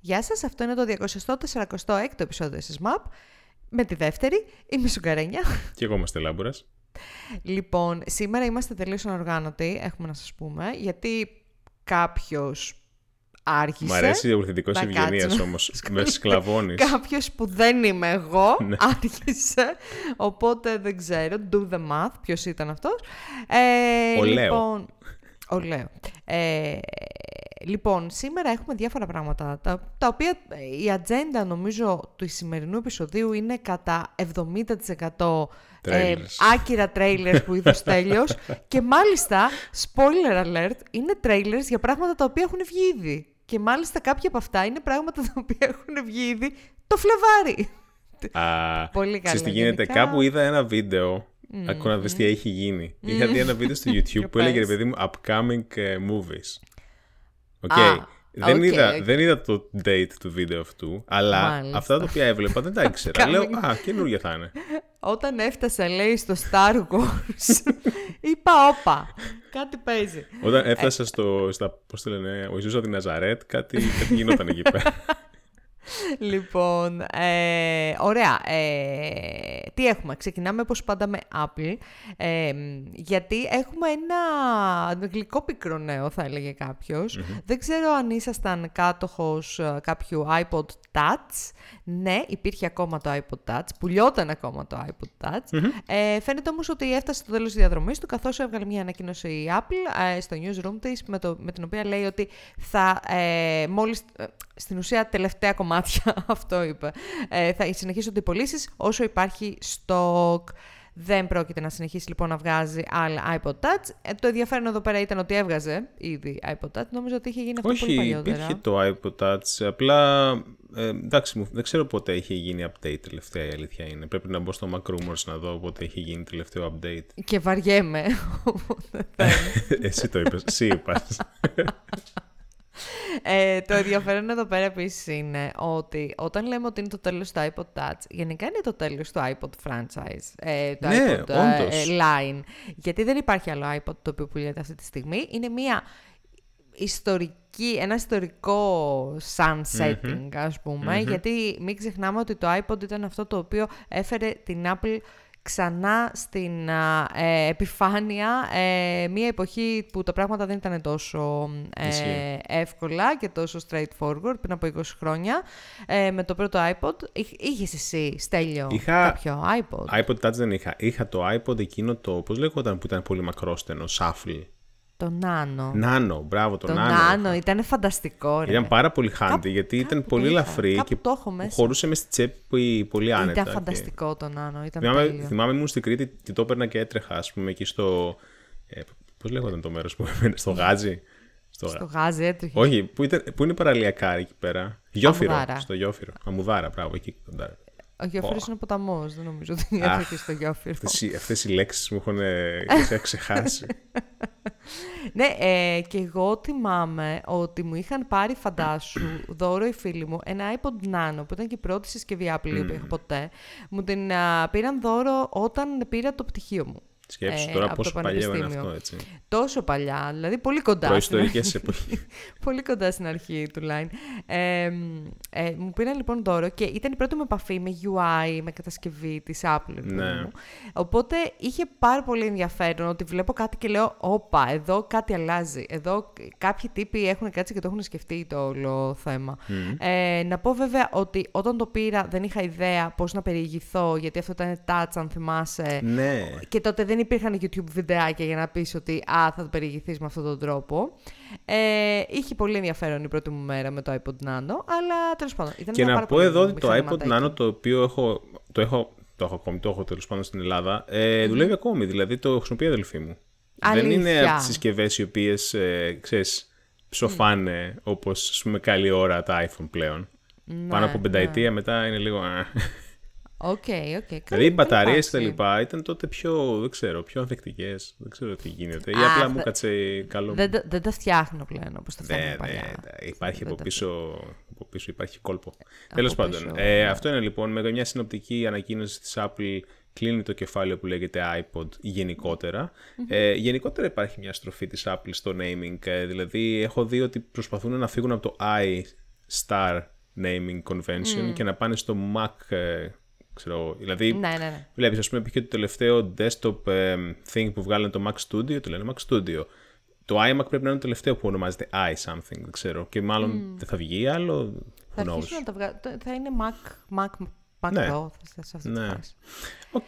Γεια σας, αυτό είναι το 246ο επεισόδιο της MAP. Με τη δεύτερη, είμαι η Σουγκαρένια. Και εγώ είμαστε Λάμπουρας. Λοιπόν, σήμερα είμαστε τελείως ανοργάνωτοι, έχουμε να σας πούμε, γιατί κάποιος άρχισε. Μ' αρέσει η διορθωτικό να ευγενία κάτσουμε. όμως. Με σκλαβώνεις. Κάποιος που δεν είμαι εγώ Ναι. άρχισε. Οπότε δεν ξέρω. Do the math. Ποιος ήταν αυτός. Ε, Ο Λέο. Λοιπόν, ο Λέο. Ε, λοιπόν, σήμερα έχουμε διάφορα πράγματα. Τα, τα οποία ε, η ατζέντα νομίζω του σημερινού επεισοδίου είναι κατά 70% ε, Trailers. άκυρα τρέιλερ που είδες ο Στέλιος και μάλιστα, spoiler alert, είναι trailers για πράγματα τα οποία έχουν βγει ήδη. Και μάλιστα κάποια από αυτά είναι πράγματα τα οποία έχουν βγει ήδη το Φλεβάρι. Α, Πολύ ξέρεις καλά, τι γίνεται. γενικά. Κάπου είδα ένα βίντεο. Ακόμα να δεις τι έχει γίνει. Είχα δει ένα βίντεο στο YouTube που έλεγε ρε πες. παιδί μου Upcoming ε, movies. OK. Α, Δεν, οκ, είδα, οκ. δεν είδα το date του βίντεο αυτού, αλλά Μάλιστα. αυτά τα οποία έβλεπα δεν τα ήξερα. Upcoming. Λέω, Α, καινούργια θα είναι. Όταν έφτασα, λέει, στο Star Wars, είπα, όπα, κάτι παίζει. Όταν έφτασα στο, στα, πώς το λένε, ο Ιησούς από τη Ναζαρέτ, κάτι, κάτι γινόταν εκεί πέρα. Λοιπόν, ε, ωραία. Ε, τι έχουμε, ξεκινάμε όπως πάντα με Apple, ε, γιατί έχουμε ένα γλυκό πικρό νέο, θα έλεγε κάποιος. Δεν ξέρω αν ήσασταν κάτοχος ε, κάποιου iPod Touch. Ναι, υπήρχε ακόμα το iPod Touch, πουλιόταν ακόμα το iPod Touch. Ε, φαίνεται όμως ότι έφτασε στο τέλος της διαδρομής του, καθώς έβγαλε μια ανακοίνωση η Apple ε, στο newsroom της, με, το, με την οποία λέει ότι θα ε, μόλις, ε, στην ουσία τελευταία κομμάτια, αυτό είπε, ε, θα συνεχίσουν οι πωλήσεις όσο υπάρχει stock. Δεν πρόκειται να συνεχίσει λοιπόν να βγάζει άλλα iPod Touch. Ε, το ενδιαφέρον εδώ πέρα ήταν ότι έβγαζε ήδη iPod Touch. Νόμιζα ότι είχε γίνει αυτό πολύ Όχι, παλιότερα. υπήρχε το iPod Touch. Απλά, ε, εντάξει, μου, δεν ξέρω πότε είχε γίνει update τελευταία, η αλήθεια είναι. Πρέπει να μπω στο Mac Rumors να δω πότε είχε γίνει τελευταίο update. Και βαριέμαι. οπότε δεν. Εσύ το είπες, εσύ είπας. Ε, το ενδιαφέρον εδώ πέρα επίσης είναι ότι όταν λέμε ότι είναι το τέλος του iPod Touch, γενικά είναι το τέλος του iPod franchise, ε, του Ναι, iPod ε, όντως. ε, line. Γιατί δεν υπάρχει άλλο iPod το οποίο πουλιέται αυτή τη στιγμή. Είναι μια ιστορική, ένα ιστορικό sunsetting, ας πούμε, γιατί μην ξεχνάμε ότι το iPod ήταν αυτό το οποίο έφερε την Apple ξανά στην α, ε, επιφάνεια ε, μια εποχή που τα πράγματα δεν ήταν τόσο ε, Ισχύει. εύκολα και τόσο straightforward πριν από 20 χρόνια ε, με το πρώτο iPod. Είχε είχες εσύ, Στέλιο, Είχα- κάποιο iPod; iPod Touch δεν είχα. Είχα το iPod εκείνο το, πώς λέγονταν που ήταν πολύ μακρόστενο, shuffle. Το Nano. Nano, μπράβο, το, το Nano. Nano ήταν φανταστικό, ρε. Ήταν πάρα πολύ handy Κάπου- γιατί ήταν κάπου πολύ το είχα. ελαφρύ Κάπου και το έχω μέσα. χωρούσε μες στη τσέπη πολύ άνετα. Ήταν και- φανταστικό το Nano, ήταν Θυμάμαι, τέλειο. θυμάμαι ήμουν στην Κρήτη και το έπαιρνα και έτρεχα, ας πούμε, εκεί στο. Ε, Πώς λέγονταν το μέρος που έμενε, στο Γάζι; Στο... Στο γάζι έτρεχε. Όχι, που, ήταν, που είναι παραλιακά εκεί πέρα. Γιόφυρο. Αμμουδάρα. Στο Γιόφυρο. Αμμουδάρα, μπράβο, εκεί κοντά. Ο Γιώφυρος είναι ποταμός, δεν νομίζω ότι Αχ, έτρεχε στο Γιώφυρο. Αυτές οι λέξεις μου έχουν ε, τις ξεχάσει. Ναι, ε, και εγώ θυμάμαι ότι μου είχαν πάρει, φαντάσου, δώρο οι φίλοι μου, ένα iPod Nano, που ήταν και η πρώτη συσκευή Apple που είχα ποτέ. Μου την α, πήραν δώρο όταν πήρα το πτυχίο μου. Σκέψου Ε, τώρα από το πόσο παλιό είναι πανεπιστήμιο. αυτό, έτσι. Τόσο παλιά, δηλαδή πολύ κοντά. στην Προϊστορικές αρχή. εποχές. πολύ κοντά στην αρχή του Line. Ε, ε, μου πήραν λοιπόν δώρο και ήταν η πρώτη μου επαφή με UI, με κατασκευή της Apple. ρε παιδί Ναι. μου. Οπότε είχε πάρα πολύ ενδιαφέρον ότι βλέπω κάτι και λέω «Όπα, εδώ κάτι αλλάζει. Εδώ κάποιοι τύποι έχουν κάτσει και το έχουν σκεφτεί το όλο θέμα». Ε, να πω βέβαια ότι όταν το πήρα δεν είχα ιδέα πώς να περιηγηθώ, γιατί αυτό ήταν touch αν θυμάσαι. ναι. Και τότε δεν υπήρχαν YouTube βιντεάκια για να πεις ότι «Α, θα το περιηγηθείς με αυτόν τον τρόπο». Ε, είχε πολύ ενδιαφέρον η πρώτη μου μέρα με το iPod Nano, αλλά τέλος πάντων ήταν Και ένα να πάρα πω πολύ εδώ ότι το iPod μηχανηματάκι. Nano το οποίο έχω, το έχω, το έχω ακόμη, το έχω τέλος πάντων στην Ελλάδα, ε, δουλεύει ακόμη. Δηλαδή το χρησιμοποιεί η αδελφή μου. Δεν είναι Αλήθεια. από τις συσκευές οι οποίες, ε, ξέρεις, ψοφάνε όπως ας πούμε καλή ώρα τα iPhone πλέον. Πάνω από πενταετία μετά είναι λίγο. Α. OK, OK. δηλαδή οι μπαταρίες και τα λοιπά ήταν τότε πιο, δεν ξέρω, πιο ανθεκτικές. Δεν ξέρω τι γίνεται. Ή Α, απλά θα- μου κάτσε καλό. Δεν, τα- δεν τα φτιάχνω πλέον όπως τα Ναι, φτιάχνω ναι, παλιά. ναι, υπάρχει Δεν από τα- πίσω, από πίσω υπάρχει κόλπο. Τέλος πίσω, πάντων, ναι. ε, αυτό είναι λοιπόν με μια συνοπτική ανακοίνωση της Apple κλείνει το κεφάλαιο που λέγεται iPod γενικότερα. Ε, γενικότερα υπάρχει μια στροφή της Apple στο naming, ε, δηλαδή έχω δει ότι προσπαθούν να φύγουν από το i star naming convention και να πάνε στο Mac ε, ξέρω, δηλαδή Ναι, ναι, ναι. βλέπεις ας πούμε και το τελευταίο desktop ε, thing που βγάλανε το Mac Studio το λένε Mac Studio το iMac πρέπει να είναι το τελευταίο που ονομάζεται i something δεν ξέρω και μάλλον δεν θα βγει άλλο Θα who knows. αρχίσουν να τα βγάλουν. Θα είναι Mac, Mac, Mac Ναι. Pro, θα σε αυτή τη Ναι. φάση. Οκ.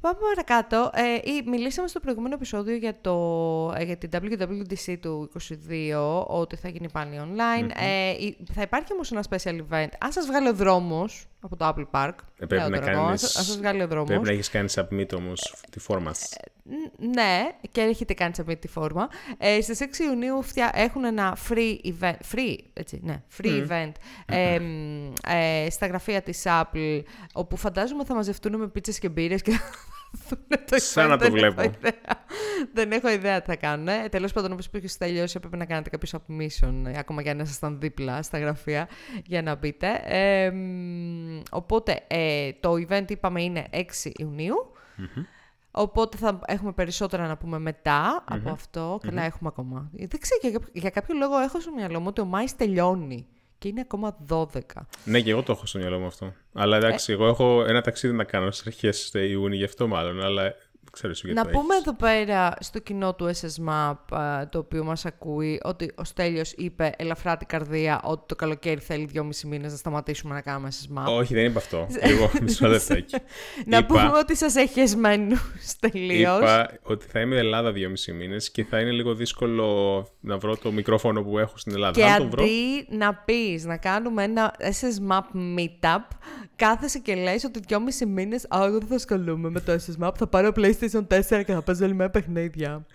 Πάμε παρακάτω. Ε, ή- μιλήσαμε στο προηγούμενο επεισόδιο για, το, ε, για την WWDC του 22, ότι θα γίνει πάλι online. Ε, η- θα υπάρχει όμως ένα special event. Αν σας βγάλει ο δρόμος από το Apple Park, Ε, πρέπει λέω να τώρα εγώ, αν κάνεις- σας- αν σας βγάλει ο δρόμος, Πρέπει να έχεις κάνει submit όμως τη φόρμα. Ν- Ναι, και έχετε κάνει σε αυτή τη φόρμα. Ε, στις 6 Ιουνίου φτια... έχουν ένα free event, free, έτσι, ναι, free event ε, μ, ε, στα γραφεία της Apple, όπου φαντάζομαι θα μαζευτούν με πίτσες και μπύρες και θα δουν το Σαν event. να το Δεν έχω βλέπω. ιδέα. Δεν έχω ιδέα τι θα κάνουν. Ε, τέλος πάντων, όπως που έχεις τελειώσει, έπρεπε να κάνετε κάποιο submission, ε, ακόμα και αν ήσασταν δίπλα στα γραφεία, για να μπείτε. Ε, μ, οπότε, ε, το event, είπαμε, είναι 6 ιουνιου Οπότε θα έχουμε περισσότερα να πούμε μετά από αυτό. Καλά, έχουμε ακόμα. Δεν ξέρω, για, για κάποιο λόγο έχω στο μυαλό μου ότι ο Μάης τελειώνει. Και είναι ακόμα 12. Ναι, και εγώ το έχω στο μυαλό μου αυτό. Αλλά εντάξει, εγώ έχω ένα ταξίδι να κάνω στις αρχές Ιούνιου, γι' αυτό μάλλον. Αλλά δεν ξέρω εσύ γιατί Να το πούμε έχεις. εδώ πέρα στο κοινό του SSMAP, α, το οποίο μας ακούει, ότι ο Στέλιος είπε ελαφρά την καρδία ότι το καλοκαίρι θέλει δυόμιση μήνες να σταματήσουμε να κάνουμε SSMAP. Όχι, δεν είπα αυτό. Εγώ, μισό λεπτάκι. να είπα- πούμε ότι σας έχει εσμένους τελείως. Είπα ότι θα είμαι Ελλάδα δυόμιση μήνες και θα είναι λίγο δύσκολο να βρω το μικρόφωνο που έχω στην Ελλάδα. Και Αν το βρω. αντί να πεις να κάνουμε ένα SSMAP meetup, κάθεσαι και λες ότι δυόμιση μήνες «Α, εγώ δεν θα ασχολούμαι με το SSMAP, θα πάρω PlayStation 4 και θα παίζω όλη μέρα παιχνίδια».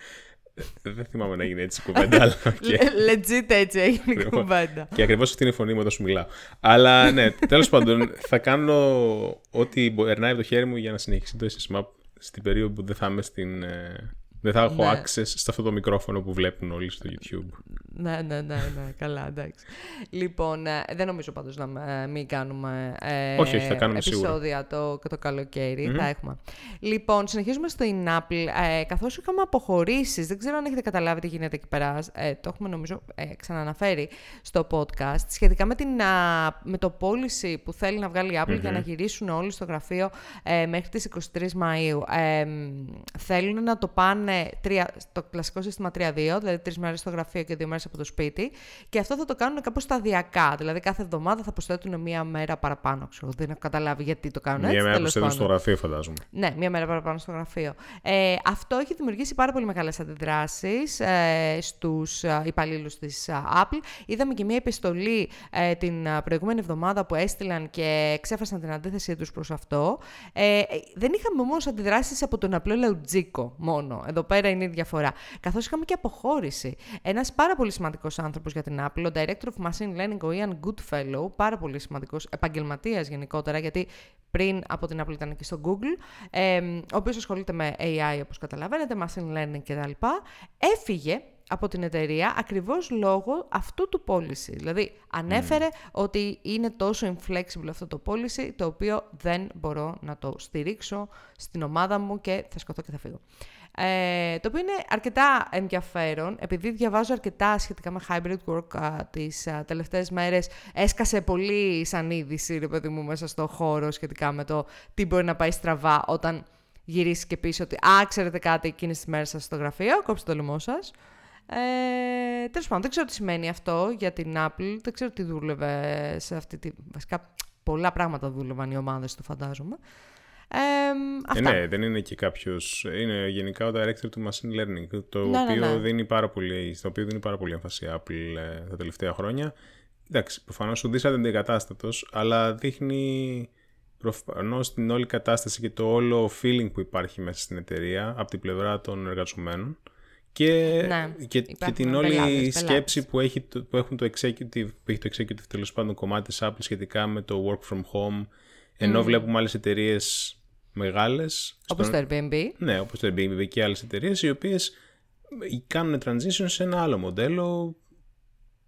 Δεν θυμάμαι να γίνει έτσι η κουβέντα, αλλά OK. Le- Legit έτσι έγινε η Ακριβώς. κουβέντα. Και ακριβώς αυτή είναι η φωνή μου όταν σου μιλάω. Αλλά ναι, τέλος πάντων, θα κάνω ό,τι μπο- περνάει από το χέρι μου για να συνεχίσει το SSMAP στην περίοδο που δεν θα είμαι στην. ε, δεν θα έχω Ναι. access σε αυτό το μικρόφωνο που βλέπουν όλοι στο YouTube. Ναι, ναι, ναι, ναι, καλά, εντάξει. Λοιπόν, ε, δεν νομίζω πάντως να ε, μην κάνουμε ε, Όχι, όχι, θα κάνουμε σίγουρα. επεισόδια το, το καλοκαιρι θα έχουμε. Λοιπόν, συνεχίζουμε στην Apple. Ε, καθώς είχαμε αποχωρήσεις, δεν ξέρω αν έχετε καταλάβει τι γίνεται εκεί πέρα, ε, το έχουμε νομίζω ε, ξαναναφέρει στο podcast, σχετικά με, την, α, με το policy που θέλει να βγάλει η Apple για να γυρίσουν όλοι στο γραφείο ε, μέχρι τις 23 Μαΐου. Ε, μ, θέλουν να το πάνε τρία, στο κλασικό σύστημα 3-2, δηλαδή τρεις μέρες στο γραφείο και δύο μέρες από το σπίτι. Και αυτό θα το κάνουν κάπως σταδιακά. Δηλαδή κάθε εβδομάδα θα προσθέτουν μία μέρα παραπάνω. Ξέρω. Δεν έχω καταλάβει γιατί το κάνουν έτσι. Μία μέρα που τέλος στέλνω στο πάντων. γραφείο, φαντάζομαι. Ναι, μία μέρα παραπάνω στο γραφείο. Ε, αυτό έχει δημιουργήσει πάρα πολύ μεγάλες αντιδράσεις ε, στους ε, υπαλλήλους της ε, Apple. Είδαμε και μία επιστολή ε, την ε, προηγούμενη εβδομάδα που έστειλαν και εξέφρασαν την αντίθεσή τους προς αυτό. Ε, ε, δεν είχαμε όμως αντιδράσεις από τον απλό Λεουτζίκο μόνο. Εδώ πέρα είναι η διαφορά. Καθώς είχαμε και αποχώρηση. Ένας πάρα πολύ σημαντικός άνθρωπος για την Apple, ο Director of Machine Learning, ο Ian Goodfellow, πάρα πολύ σημαντικός επαγγελματίας γενικότερα, γιατί πριν από την Apple ήταν και στο Google, ε, ο οποίος ασχολείται με AI όπως καταλαβαίνετε, machine learning κτλ. Έφυγε από την εταιρεία ακριβώς λόγω αυτού του policy. Δηλαδή ανέφερε ότι είναι τόσο inflexible αυτό το policy, το οποίο δεν μπορώ να το στηρίξω στην ομάδα μου και θα σκοτώ και θα φύγω. Ε, το οποίο είναι αρκετά ενδιαφέρον, επειδή διαβάζω αρκετά σχετικά με hybrid work α, τις α, τελευταίες μέρες, έσκασε πολύ σαν είδηση, ρε παιδί μου, μέσα στο χώρο σχετικά με το τι μπορεί να πάει στραβά όταν γυρίσεις και πεις ότι «Α, ξέρετε κάτι εκείνες τις μέρες σας στο γραφείο, κόψτε το λαιμό σας». Ε, τέλος πάντων, δεν ξέρω τι σημαίνει αυτό για την Apple, δεν ξέρω τι δούλευε σε αυτή τη... Βασικά, πολλά πράγματα δούλευαν οι ομάδες του, φαντάζομαι. Ε, Ε, αυτά. ναι, δεν είναι και κάποιος. Είναι γενικά ο director του machine learning, το Ναι, ναι, οποίο ναι. δίνει πάρα πολύ, στο οποίο δίνει πάρα πολύ έμφαση η Apple ε, τα τελευταία χρόνια. Εντάξει, προφανώς ο Δίσαντε είναι εγκατάστατο, αλλά δείχνει προφανώς την όλη κατάσταση και το όλο feeling που υπάρχει μέσα στην εταιρεία από την πλευρά των εργαζομένων. Και, Ναι, και, και υπάρχουν την όλη πελάτες, σκέψη που έχει, το- που, έχουν το executive, που έχει το executive τέλος πάντων κομμάτι της Apple σχετικά με το work from home, ενώ βλέπουμε άλλες εταιρείες μεγάλες Όπως στον- το Airbnb. ναι, όπως το Airbnb και άλλες εταιρείες, οι οποίες κάνουν transition σε ένα άλλο μοντέλο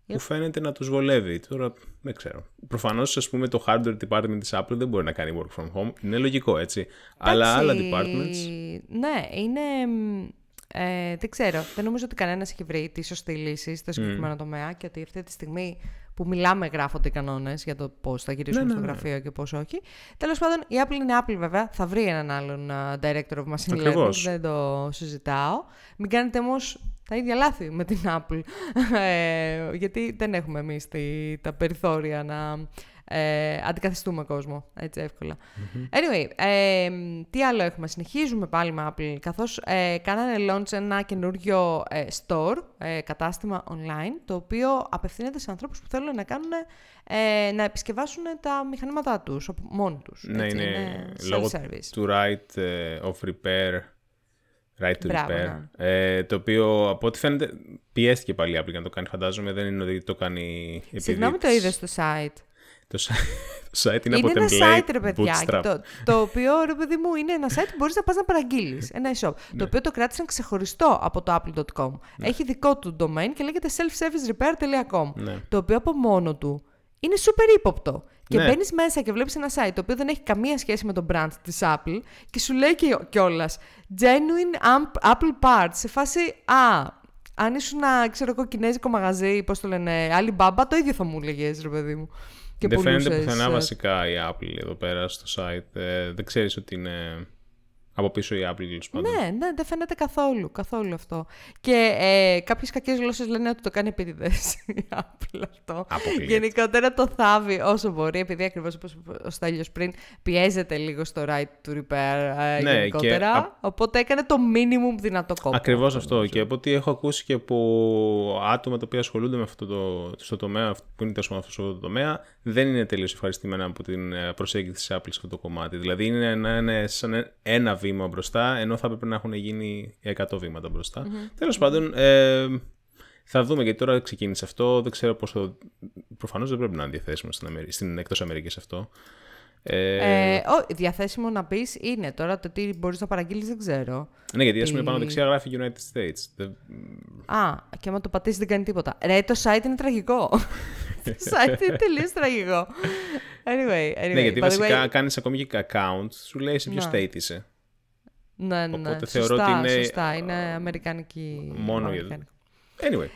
που φαίνεται να τους βολεύει. Τώρα δεν ξέρω. Προφανώς ας πούμε το hardware department της Apple δεν μπορεί να κάνει work from home. Είναι λογικό έτσι. Αλλά άλλα Εντάξει, departments... Ναι, είναι... μ, Ε, δεν ξέρω. Δεν νομίζω ότι κανένας έχει βρει τη σωστή λύση στο συγκεκριμένο τομέα και ότι αυτή τη στιγμή που μιλάμε γράφονται οι κανόνες για το πώς θα γυρίσουμε Ναι, στο ναι, ναι. γραφείο και πώς όχι. Τέλος πάντων, η Apple είναι Apple βέβαια. Θα βρει έναν άλλον α, director of machine learning. Ακριβώς. Δεν το συζητάω. Μην κάνετε όμως τα ίδια λάθη με την Apple. Ε, γιατί δεν έχουμε εμείς τα περιθώρια να ε, αντικαθιστούμε κόσμο έτσι εύκολα. Anyway, ε, τι άλλο έχουμε; Συνεχίζουμε πάλι με Apple, καθώς ε, κάνανε launch ένα καινούριο ε, store, ε, κατάστημα online, το οποίο απευθύνεται σε ανθρώπους που θέλουν να κάνουν, ε, να επισκευάσουν τα μηχανήματά τους από μόνοι τους. Ναι, έτσι, είναι λόγω self-service. του right ε, of repair. Right to Μπράβο, repair. Ε, το οποίο από ό,τι φαίνεται πιέστηκε πάλι η Apple για να το κάνει. Φαντάζομαι δεν είναι ότι το κάνει επειδή. Συγγνώμη το της- είδες στο site. Το, site- το site είναι, Είναι από ένα template site, ρε παιδιά, bootstrap. και το, το οποίο, ρε παιδί μου, είναι ένα site που μπορείς να πας να παραγγείλεις. Ένα e-shop, Ναι. το οποίο το κράτησαν ξεχωριστό από το apple.com. Έχει δικό του domain και λέγεται selfservicerepair.com, Ναι. το οποίο από μόνο του είναι super ύποπτο. Και Ναι. μπαίνεις μέσα και βλέπεις ένα site το οποίο δεν έχει καμία σχέση με το brand της Apple και σου λέει κιόλας Genuine Amp- Apple Parts. Σε φάση, α, αν ήσουν, ξέρω εγώ, κινέζικο μαγαζί, πώς το λένε, Alibaba, το ίδιο θα μου έλεγες, ρε παιδί μου. Και δεν φαίνεται πουλούσες, πουθενά ε, βασικά η Apple εδώ πέρα στο site. Ε, δεν ξέρεις ότι είναι από πίσω η Apple τέλο πάντων. Ναι, ναι, δεν φαίνεται καθόλου, καθόλου αυτό. Και ε, κάποιες κακές γλώσσες λένε ότι το κάνει επίτηδες η Apple αυτό. Αποκλείεται. Γενικότερα το θάβει όσο μπορεί, επειδή ακριβώς όπως είπε ο Στέλιος πριν, πιέζεται λίγο στο right to repair ε, Ναι, γενικότερα. και α- Οπότε έκανε το minimum δυνατό κόπο. Ακριβώς αυτό. Και από ό,τι έχω ακούσει και από άτομα τα οποία ασχολούνται με αυτό το, στο τομέα, που είναι τέλο πάντων αυτό το τομέα, δεν είναι τελείως ευχαριστημένα από την ε, προσέγγιση της Apple σε αυτό το κομμάτι. Δηλαδή είναι ένα, είναι σαν ένα βήμα μπροστά, ενώ θα έπρεπε να έχουν γίνει 100 βήματα μπροστά. Τέλος πάντων, ε, θα δούμε γιατί τώρα ξεκίνησε αυτό. Δεν ξέρω πόσο. Προφανώς δεν πρέπει να είναι διαθέσιμο στην, Αμερική, στην εκτός Αμερικής αυτό. Ε, Ε, ο, διαθέσιμο να πεις είναι τώρα το τι μπορείς να παραγγείλεις, δεν ξέρω. ναι, γιατί ας πούμε τι- πάνω δεξιά γράφει United States. Δεν- Α, και άμα το πατήσεις δεν κάνει τίποτα. Ρε, το site είναι τραγικό. το site είναι τελείως τραγικό. Anyway, anyway. Ναι, γιατί by the βασικά way- κάνεις ακόμη και account, σου λέει σε ποιο Ναι. state είσαι. Ναι, ναι, ναι. Οπότε σωστά, θεωρώ ότι είναι- Σωστά, είναι αμερικανική. Μόνο για- αμερικανικό. Anyway.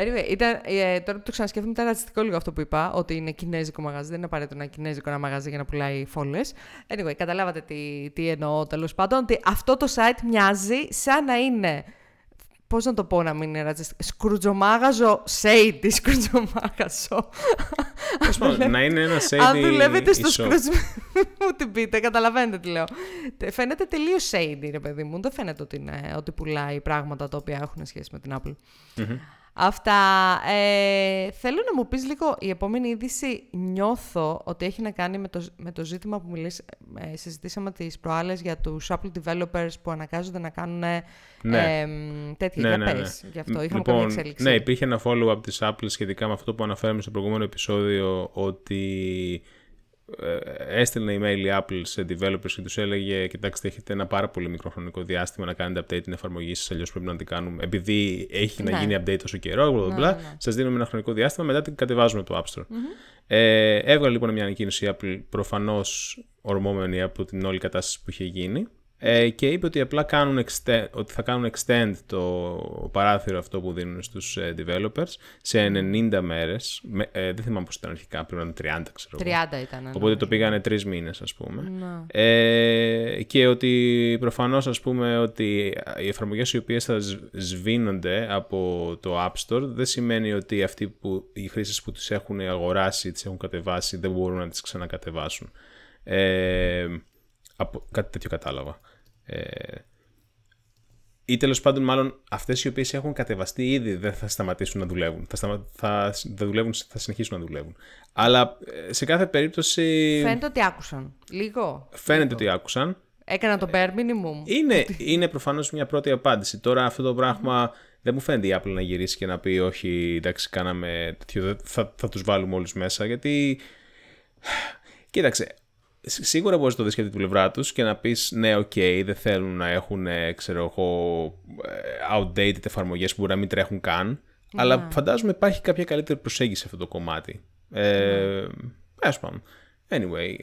Anyway, ήταν, ε, τώρα που το ξανασκέφτομαι ήταν ρατσιστικό λίγο αυτό που είπα, ότι είναι κινέζικο μαγαζί. Δεν είναι απαραίτητο να είναι κινέζικο ένα μαγαζί για να πουλάει φόλες. Anyway, καταλάβατε τι, τι εννοώ τέλος πάντων. Ότι αυτό το site μοιάζει σαν να είναι. Πώς να το πω να μην είναι ρατσιστικό. Σκρουτζομάγαζο shady, σκρουτζομάγαζο. Τέλος πάντων, να είναι ένα shady Αν δουλεύετε στο e-shop. σκρούτζ μου την πείτε, καταλαβαίνετε τι λέω. Τε- Φαίνεται τελείως shady, ρε παιδί μου. Δεν φαίνεται ότι, είναι, ότι πουλάει πράγματα τα οποία έχουν σχέση με την Apple. Αυτά. Ε, θέλω να μου πεις λίγο, η επόμενη είδηση νιώθω ότι έχει να κάνει με το, με το ζήτημα που μιλήσ, ε, συζητήσαμε τις προάλλες για τους Apple developers που αναγκάζονται να κάνουν Ναι. ε, μ, τέτοια. για πες, γι' αυτό. Είχαμε λοιπόν, καμία εξέλιξη. Ναι, υπήρχε ένα follow-up της Apple σχετικά με αυτό που αναφέραμε στο προηγούμενο επεισόδιο ότι ε, έστελνε email η Apple σε developers και τους έλεγε κοιτάξτε έχετε ένα πάρα πολύ μικρό χρονικό διάστημα να κάνετε update την εφαρμογή σας αλλιώς πρέπει να την κάνουμε επειδή έχει Ναι. να γίνει update τόσο καιρό bla, bla, bla, ναι, ναι. σας δίνουμε ένα χρονικό διάστημα μετά την κατεβάζουμε από το App Store. Ε, έβγαλε λοιπόν μια ανακοίνωση η Apple προφανώς ορμόμενη από την όλη κατάσταση που είχε γίνει ε, και είπε ότι απλά κάνουν extend, ότι θα κάνουν extend το παράθυρο αυτό που δίνουν στους ε, developers σε 90 μέρες. Με, ε, δεν θυμάμαι πώς ήταν αρχικά, πρέπει να είναι 30 ξέρω εγώ. 30 ήταν. ναι. Οπότε το πήγανε τρεις μήνες ας πούμε. Ναι. Ε, και ότι προφανώς ας πούμε ότι οι εφαρμογές οι οποίες θα σ- σβήνονται από το App Store δεν σημαίνει ότι αυτοί που, οι χρήστες που τις έχουν αγοράσει, τις έχουν κατεβάσει δεν μπορούν να τις ξανακατεβάσουν. Ε, από, κάτι τέτοιο κατάλαβα. Ε, ή τέλος πάντων, μάλλον αυτές οι οποίες έχουν κατεβαστεί ήδη δεν θα σταματήσουν να δουλεύουν. Θα, σταμα... θα... θα δουλεύουν, θα συνεχίσουν να δουλεύουν. Αλλά ε, σε κάθε περίπτωση Φαίνεται ότι άκουσαν. Λίγο. φαίνεται ότι άκουσαν. Έκανα το bare minimum. Είναι, είναι προφανώς μια πρώτη απάντηση. Τώρα αυτό το πράγμα δεν μου φαίνεται η Apple να γυρίσει και να πει όχι, εντάξει, κάναμε τέτοιο, δεν- θα, θα τους βάλουμε όλους μέσα, γιατί... Κοίταξε, σ- σίγουρα μπορείς να το δεις και από την πλευρά τους και να πεις ναι, οκ, δεν θέλουν να έχουν, ε, ξέρω εγώ, ε, outdated εφαρμογές που μπορεί να μην τρέχουν καν, αλλά φαντάζομαι υπάρχει κάποια καλύτερη προσέγγιση σε αυτό το κομμάτι. Ε, ας πούμε. Anyway,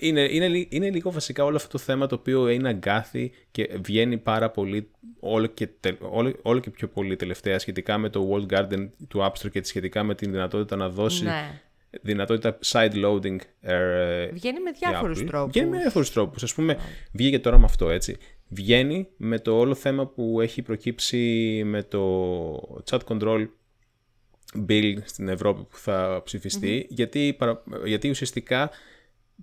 είναι, είναι, είναι λίγο βασικά όλο αυτό το θέμα το οποίο είναι αγκάθι και βγαίνει πάρα πολύ όλο και, όλο, όλο και πιο πολύ τελευταία σχετικά με το World Garden του App Store και σχετικά με την δυνατότητα να δώσει Ναι. Δυνατότητα side loading. Ε, Βγαίνει με η διάφορους Apple. τρόπους. Βγαίνει με διάφορους τρόπους. Ας πούμε, βγήκε τώρα με αυτό, έτσι. Βγαίνει με το όλο θέμα που έχει προκύψει με το chat control bill στην Ευρώπη που θα ψηφιστει γιατί, παρα- γιατί ουσιαστικά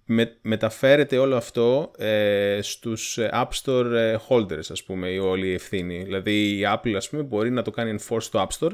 με, μεταφέρεται όλο αυτό ε, στους ε, App Store ε, holders, ας πούμε, η όλη η ευθύνη. Δηλαδή η Apple, ας πούμε, μπορεί να το κάνει enforce στο App Store,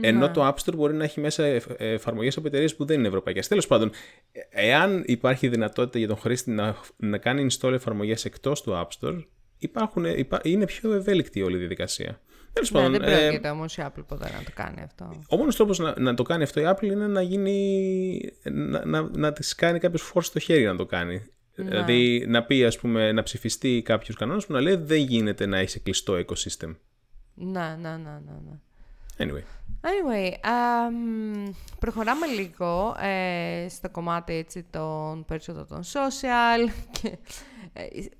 ενώ το App Store μπορεί να έχει μέσα εφ- εφαρμογές από εταιρείες που δεν είναι ευρωπαϊκές. Τέλος πάντων, ε- εάν υπάρχει δυνατότητα για τον χρήστη να, να κάνει install εφαρμογές εκτός του App Store, υπάρχουν, υπά, είναι πιο ευέλικτη όλη η διαδικασία. Τέλος Ναι, πάντων, δεν ε, πρόκειται όμως η Apple ποτέ να το κάνει αυτό. ο μόνος τρόπος να, να το κάνει αυτό η Apple είναι να γίνει, να, να, να της κάνει κάποιος φόρce στο χέρι να το κάνει. Δηλαδή να πει ας πούμε να ψηφιστεί κάποιος κανόνας που να λέει δεν γίνεται να είσαι κλειστό ecosystem. Ναι, ναι, ναι, ναι. ναι. Anyway. Anyway, αμ, προχωράμε λίγο ε, στο κομμάτι έτσι των περισσότερων των social και, ε,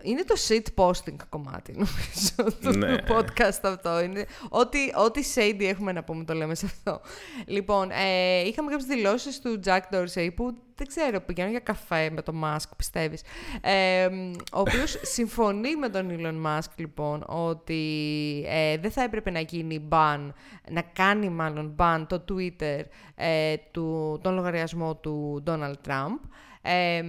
είναι το shit posting κομμάτι νομίζω του, Ναι. του podcast αυτό. Είναι, ό,τι, ό,τι shady έχουμε να πούμε το λέμε σε αυτό. Λοιπόν, ε, είχαμε κάποιες δηλώσεις του Jack Dorsey που δεν ξέρω, πηγαίνω για καφέ με τον Musk, πιστεύεις. Ε, ο οποίος συμφωνεί με τον Elon Musk, λοιπόν, ότι ε, δεν θα έπρεπε να γίνει ban, να κάνει μάλλον ban το Twitter ε, του, τον λογαριασμό του Donald Trump. Ε,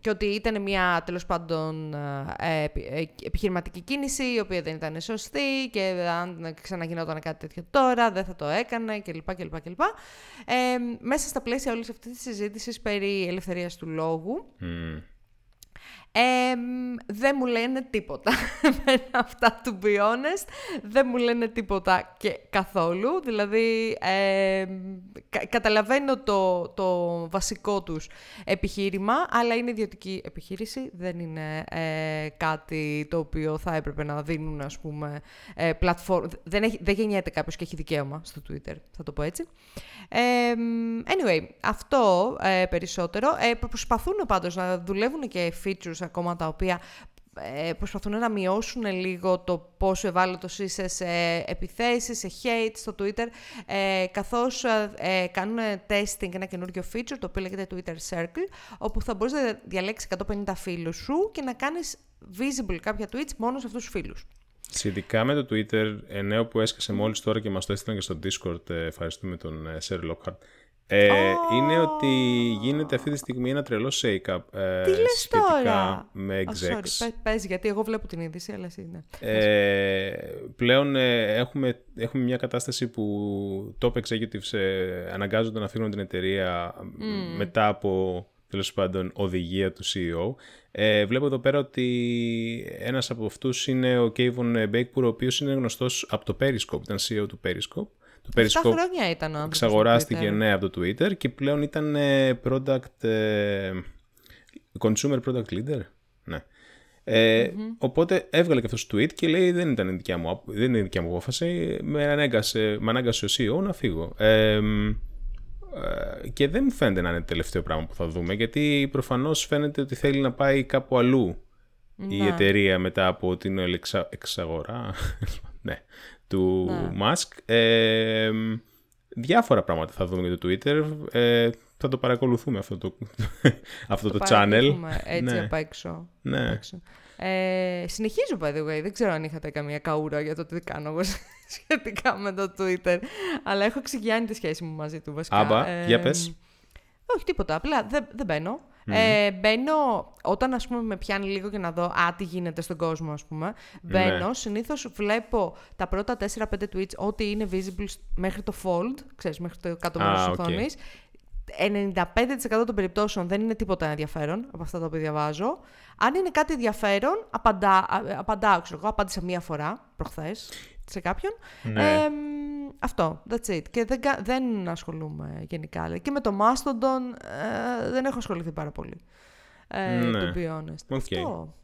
και ότι ήταν μια τέλος πάντων ε, επι- ε, επιχειρηματική κίνηση η οποία δεν ήταν σωστή και αν ξαναγινόταν κάτι τέτοιο τώρα δεν θα το έκανε κλπ. κλπ, κλπ. Ε, μέσα στα πλαίσια όλης αυτής της συζήτησης περί ελευθερίας του λόγου Μμ. Ε, δεν μου λένε τίποτα. Εμένα αυτά, to be honest, δεν μου λένε τίποτα και καθόλου. Δηλαδή, ε, κα- καταλαβαίνω το, το βασικό τους επιχείρημα, αλλά είναι ιδιωτική επιχείρηση. Δεν είναι ε, κάτι το οποίο θα έπρεπε να δίνουν, ας πούμε, ε, platform. Δεν, έχει, δεν γεννιέται κάποιος και έχει δικαίωμα στο Twitter, θα το πω έτσι. Ε, anyway, αυτό ε, περισσότερο. Ε, προσπαθούν πάντως να δουλεύουν και features ακόμα τα οποία ε, προσπαθούν να μειώσουν λίγο το πόσο ευάλωτος είσαι σε επιθέσεις, σε hate στο Twitter, ε, καθώς ε, ε, κάνουν testing ένα καινούργιο feature, το οποίο λέγεται Twitter Circle, όπου θα μπορείς να διαλέξεις 150 φίλους σου και να κάνεις visible κάποια tweets μόνο σε αυτούς τους φίλους. Σχετικά με το Twitter, ε, νέο που έσκασε μόλις τώρα και μας το έστειλαν και στο Discord, ε, ευχαριστούμε τον ε, Sir Lockhart, ε, είναι ότι γίνεται αυτή τη στιγμή ένα τρελό shake-up ε, Τι λες σχετικά τώρα; με Oh, execs. sorry, πες, πες, γιατί εγώ βλέπω την είδηση, αλλά εσύ ναι. Ε, πλέον ε, έχουμε, έχουμε μια κατάσταση που top executives ε, αναγκάζονται να φύγουν την εταιρεία μετά από τέλος πάντων οδηγία του CEO. Ε, βλέπω εδώ πέρα ότι ένας από αυτούς είναι ο Kevin Bakepour, ο οποίος είναι γνωστός από το Periscope, ήταν CEO του Periscope. Το 7 Periscope χρόνια ήταν ο άνθρωπος στο εξαγοράστηκε Twitter. ναι από το Twitter και πλέον ήταν ε, product, ε, consumer product leader. Ναι. Ε, Οπότε έβγαλε και αυτός το tweet και λέει δεν ήταν η δικιά μου, απο- δεν είναι η δικιά μου απόφαση. Με ανάγκασε, με ανάγκασε ο CEO να φύγω. Ε, μ, ε, και δεν μου φαίνεται να είναι το τελευταίο πράγμα που θα δούμε γιατί προφανώς φαίνεται ότι θέλει να πάει κάπου αλλού η Ναι. εταιρεία μετά από την εξα, εξαγορά ναι, του Ναι. Musk. Ε, μ, διάφορα πράγματα θα δούμε για το Twitter. Ε, θα το παρακολουθούμε αυτό το, αυτό το, channel. παρακολουθούμε Έτσι Ναι. απ' έξω. Ναι. απ' έξω. Ε, συνεχίζω, by the way. Δεν ξέρω αν είχατε καμία καούρα για το τι κάνω εγώ σχετικά με το Twitter. Αλλά έχω εξηγιάνει τη σχέση μου μαζί του βασικά. Άμπα, Ε, για πες. Όχι τίποτα, απλά δεν, δεν μπαίνω. Ε, μπαίνω όταν ας πούμε με πιάνει λίγο και να δω α, τι γίνεται στον κόσμο ας πούμε. Μπαίνω, Ναι. συνήθως βλέπω τα πρώτα 4-5 tweets ό,τι είναι visible σ- μέχρι το fold, ξέρεις, μέχρι το κάτω Α, μέρος της οκ. οθόνης. 95% των περιπτώσεων δεν είναι τίποτα ενδιαφέρον από αυτά τα οποία διαβάζω. Αν είναι κάτι ενδιαφέρον, απαντά, α- απαντάω, ξέρω εγώ, απάντησα μία φορά προχθές σε κάποιον. Ναι. Ε, μ, αυτό, that's it. Και δεν, κα- δεν ασχολούμαι γενικά. Αλλά Και με το Mastodon ε, δεν έχω ασχοληθεί πάρα πολύ. Ε, Ναι. To be honest. OK. Αυτό.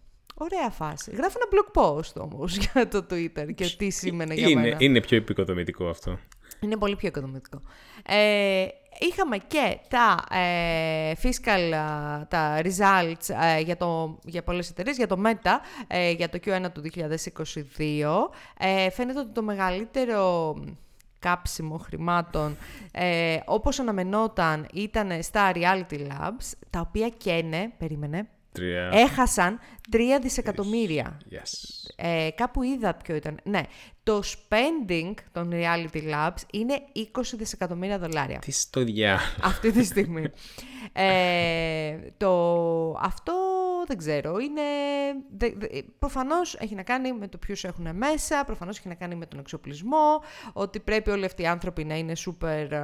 Ωραία φάση. Γράφω ένα blog post όμως για το Twitter και τι σήμαινε για είναι, μένα. είναι πιο επικοδομητικό αυτό. Είναι πολύ πιο οικοδομητικό. Ε, είχαμε και τα ε, fiscal, ε, τα results ε, για, το, για πολλές εταιρείες, για το Meta, ε, για το Q1 του 2022. Ε, φαίνεται ότι το μεγαλύτερο κάψιμο χρημάτων, ε, όπως αναμενόταν, ήταν στα Reality Labs, τα οποία καίνε, περίμενε, Τρία. έχασαν 3 δισεκατομμύρια. Yes. Ε, κάπου είδα ποιο ήταν. Ναι, το spending των Reality Labs είναι 20 δισεκατομμύρια δολάρια Τι στο διά. αυτή τη στιγμή. ε, το, αυτό δεν ξέρω. Είναι, δε, δε, προφανώς έχει να κάνει με το ποιους έχουν μέσα, προφανώς έχει να κάνει με τον εξοπλισμό, ότι πρέπει όλοι αυτοί οι άνθρωποι να είναι super, ε,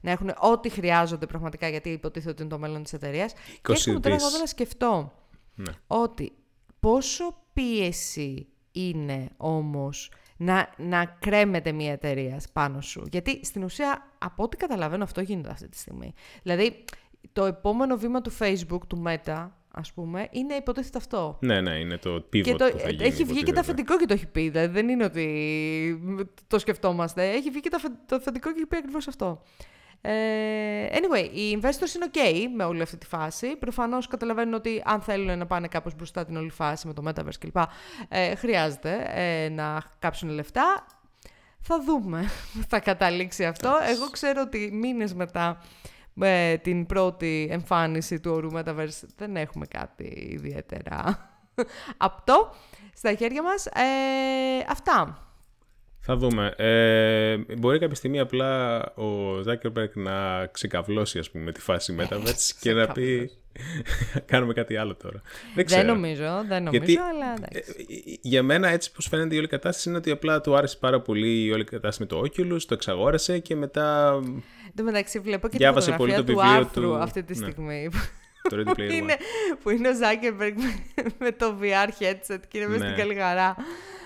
να έχουν ό,τι χρειάζονται πραγματικά, γιατί υποτίθεται ότι είναι το μέλλον της εταιρείας. Και 20 έρχομαι τώρα δις. εγώ να σκεφτώ Ναι. ότι πόσο πίεση είναι όμως να, να κρέμεται μια εταιρεία πάνω σου. Γιατί στην ουσία, από ό,τι καταλαβαίνω, αυτό γίνεται αυτή τη στιγμή. Δηλαδή, το επόμενο βήμα του Facebook, του Meta, ας πούμε, είναι υποτίθεται αυτό. Ναι, ναι, είναι το pivot Και το, που θα γίνει. έχει βγει και το υποτίθεται. αφεντικό και το έχει πει. Δηλαδή, δεν είναι ότι το σκεφτόμαστε. Έχει βγει και το, αφε- το αφεντικό και έχει πει ακριβώς αυτό. Ε, anyway, οι investors είναι ok με όλη αυτή τη φάση. Προφανώς καταλαβαίνουν ότι αν θέλουν να πάνε κάπως μπροστά την όλη φάση με το Metaverse κλπ. Ε, χρειάζεται ε, να κάψουν λεφτά. Θα δούμε που θα καταλήξει αυτό. Εγώ ξέρω ότι μήνες μετά με την πρώτη εμφάνιση του όρου Metaverse δεν έχουμε κάτι ιδιαίτερα απτό στα χέρια μας. Ε, αυτά. Θα δούμε. Ε, μπορεί κάποια στιγμή απλά ο Zuckerberg να ξεκαβλώσει ας πούμε τη φάση Metaverse και να πει κάνουμε κάτι άλλο τώρα. Δεν ξέρω. Δεν νομίζω, δεν νομίζω, Γιατί, αλλά εντάξει. ε, ε, για μένα έτσι πως φαίνεται η όλη κατάσταση είναι ότι απλά του άρεσε πάρα πολύ η όλη κατάσταση με το Oculus, το εξαγόρασε και μετά Εν τω μεταξύ βλέπω και διάβασε τη πολύ φωτογραφία το του βιβλίο άρθρου του- αυτή τη ναι. στιγμή. το Ready Player One. είναι, που είναι ο Zuckerberg με, με το VR headset και είναι μέσα Ναι. στην καλή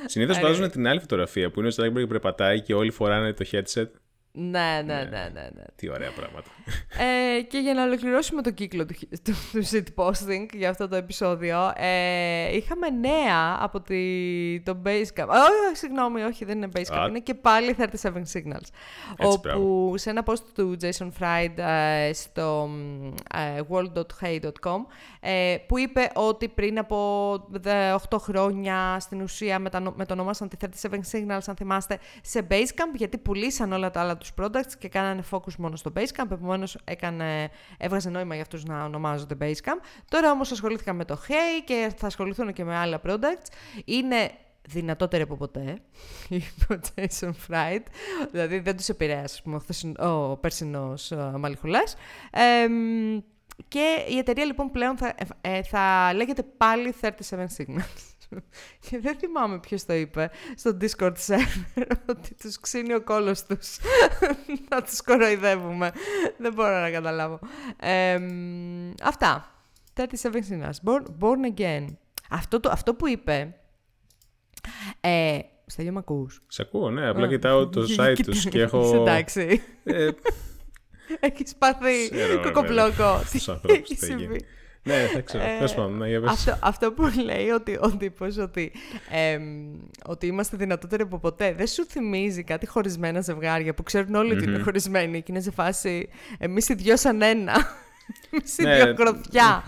χαρά. Συνήθως Ε, βάζουν την άλλη φωτογραφία που είναι ο Zuckerberg περπατάει και όλοι φοράνε το headset. Ναι, ναι, ναι, ναι. ναι. Τι ωραία πράγματα. Ε, και για να ολοκληρώσουμε το κύκλο του, του, του shitposting για αυτό το επεισόδιο, ε, είχαμε νέα από τη, το Basecamp. Όχι, συγγνώμη, όχι, δεν είναι Basecamp, Α. είναι και πάλι 37 Signals. όπου μπράβο. σε ένα post του Jason Fried ε, στο ε, world.hey.com ε, που είπε ότι πριν από 8 χρόνια στην ουσία μετανο- μετονόμασαν τη 37 Signals, αν θυμάστε, σε Basecamp γιατί πουλήσαν όλα τα άλλα τους products και κάνανε focus μόνο στο Basecamp, επομένως έκανε, έβγαζε νόημα για αυτούς να ονομάζονται Basecamp. Τώρα όμως ασχολήθηκαν με το Hey και θα ασχοληθούν και με άλλα products. Είναι δυνατότερη από ποτέ, είπε ο Jason Fried. Δηλαδή δεν τους επηρέασε ας πούμε, ο, χθεσιν- ο περσινός ε, μαλλιχουλάς. Εμ, και η εταιρεία λοιπόν πλέον θα, ε, θα λέγεται πάλι 37 Signals. Και δεν θυμάμαι ποιος το είπε στο Discord server ότι τους ξύνει ο κόλος τους να τους κοροϊδεύουμε. δεν μπορώ να καταλάβω. Εμ, αυτά. 37 Signals. Born, born again. Αυτό, το, αυτό που είπε... Ε, Στέλιο, μ' ακούς; Σε ακούω, ναι. Απλά κοιτάω το site τους και έχω... Είσαι εντάξει. Ε, Έχεις πάθει Ξέρω, κοκοπλόκο. Στους Τι ανθρώπους έχει τι θα γίνει. συμβεί. Ναι, δεν ξέρω. Ε, Τέλος πάντων, ναι, για πες. Αυτό, αυτό που λέει ότι, ο τύπος ότι, εμ, ότι είμαστε δυνατότεροι από ποτέ δεν σου θυμίζει κάτι χωρισμένα ζευγάρια που ξέρουν όλοι ότι είναι χωρισμένοι και είναι σε φάση εμείς οι δυο σαν ένα. Εμείς οι Ναι, δυο κροθιά.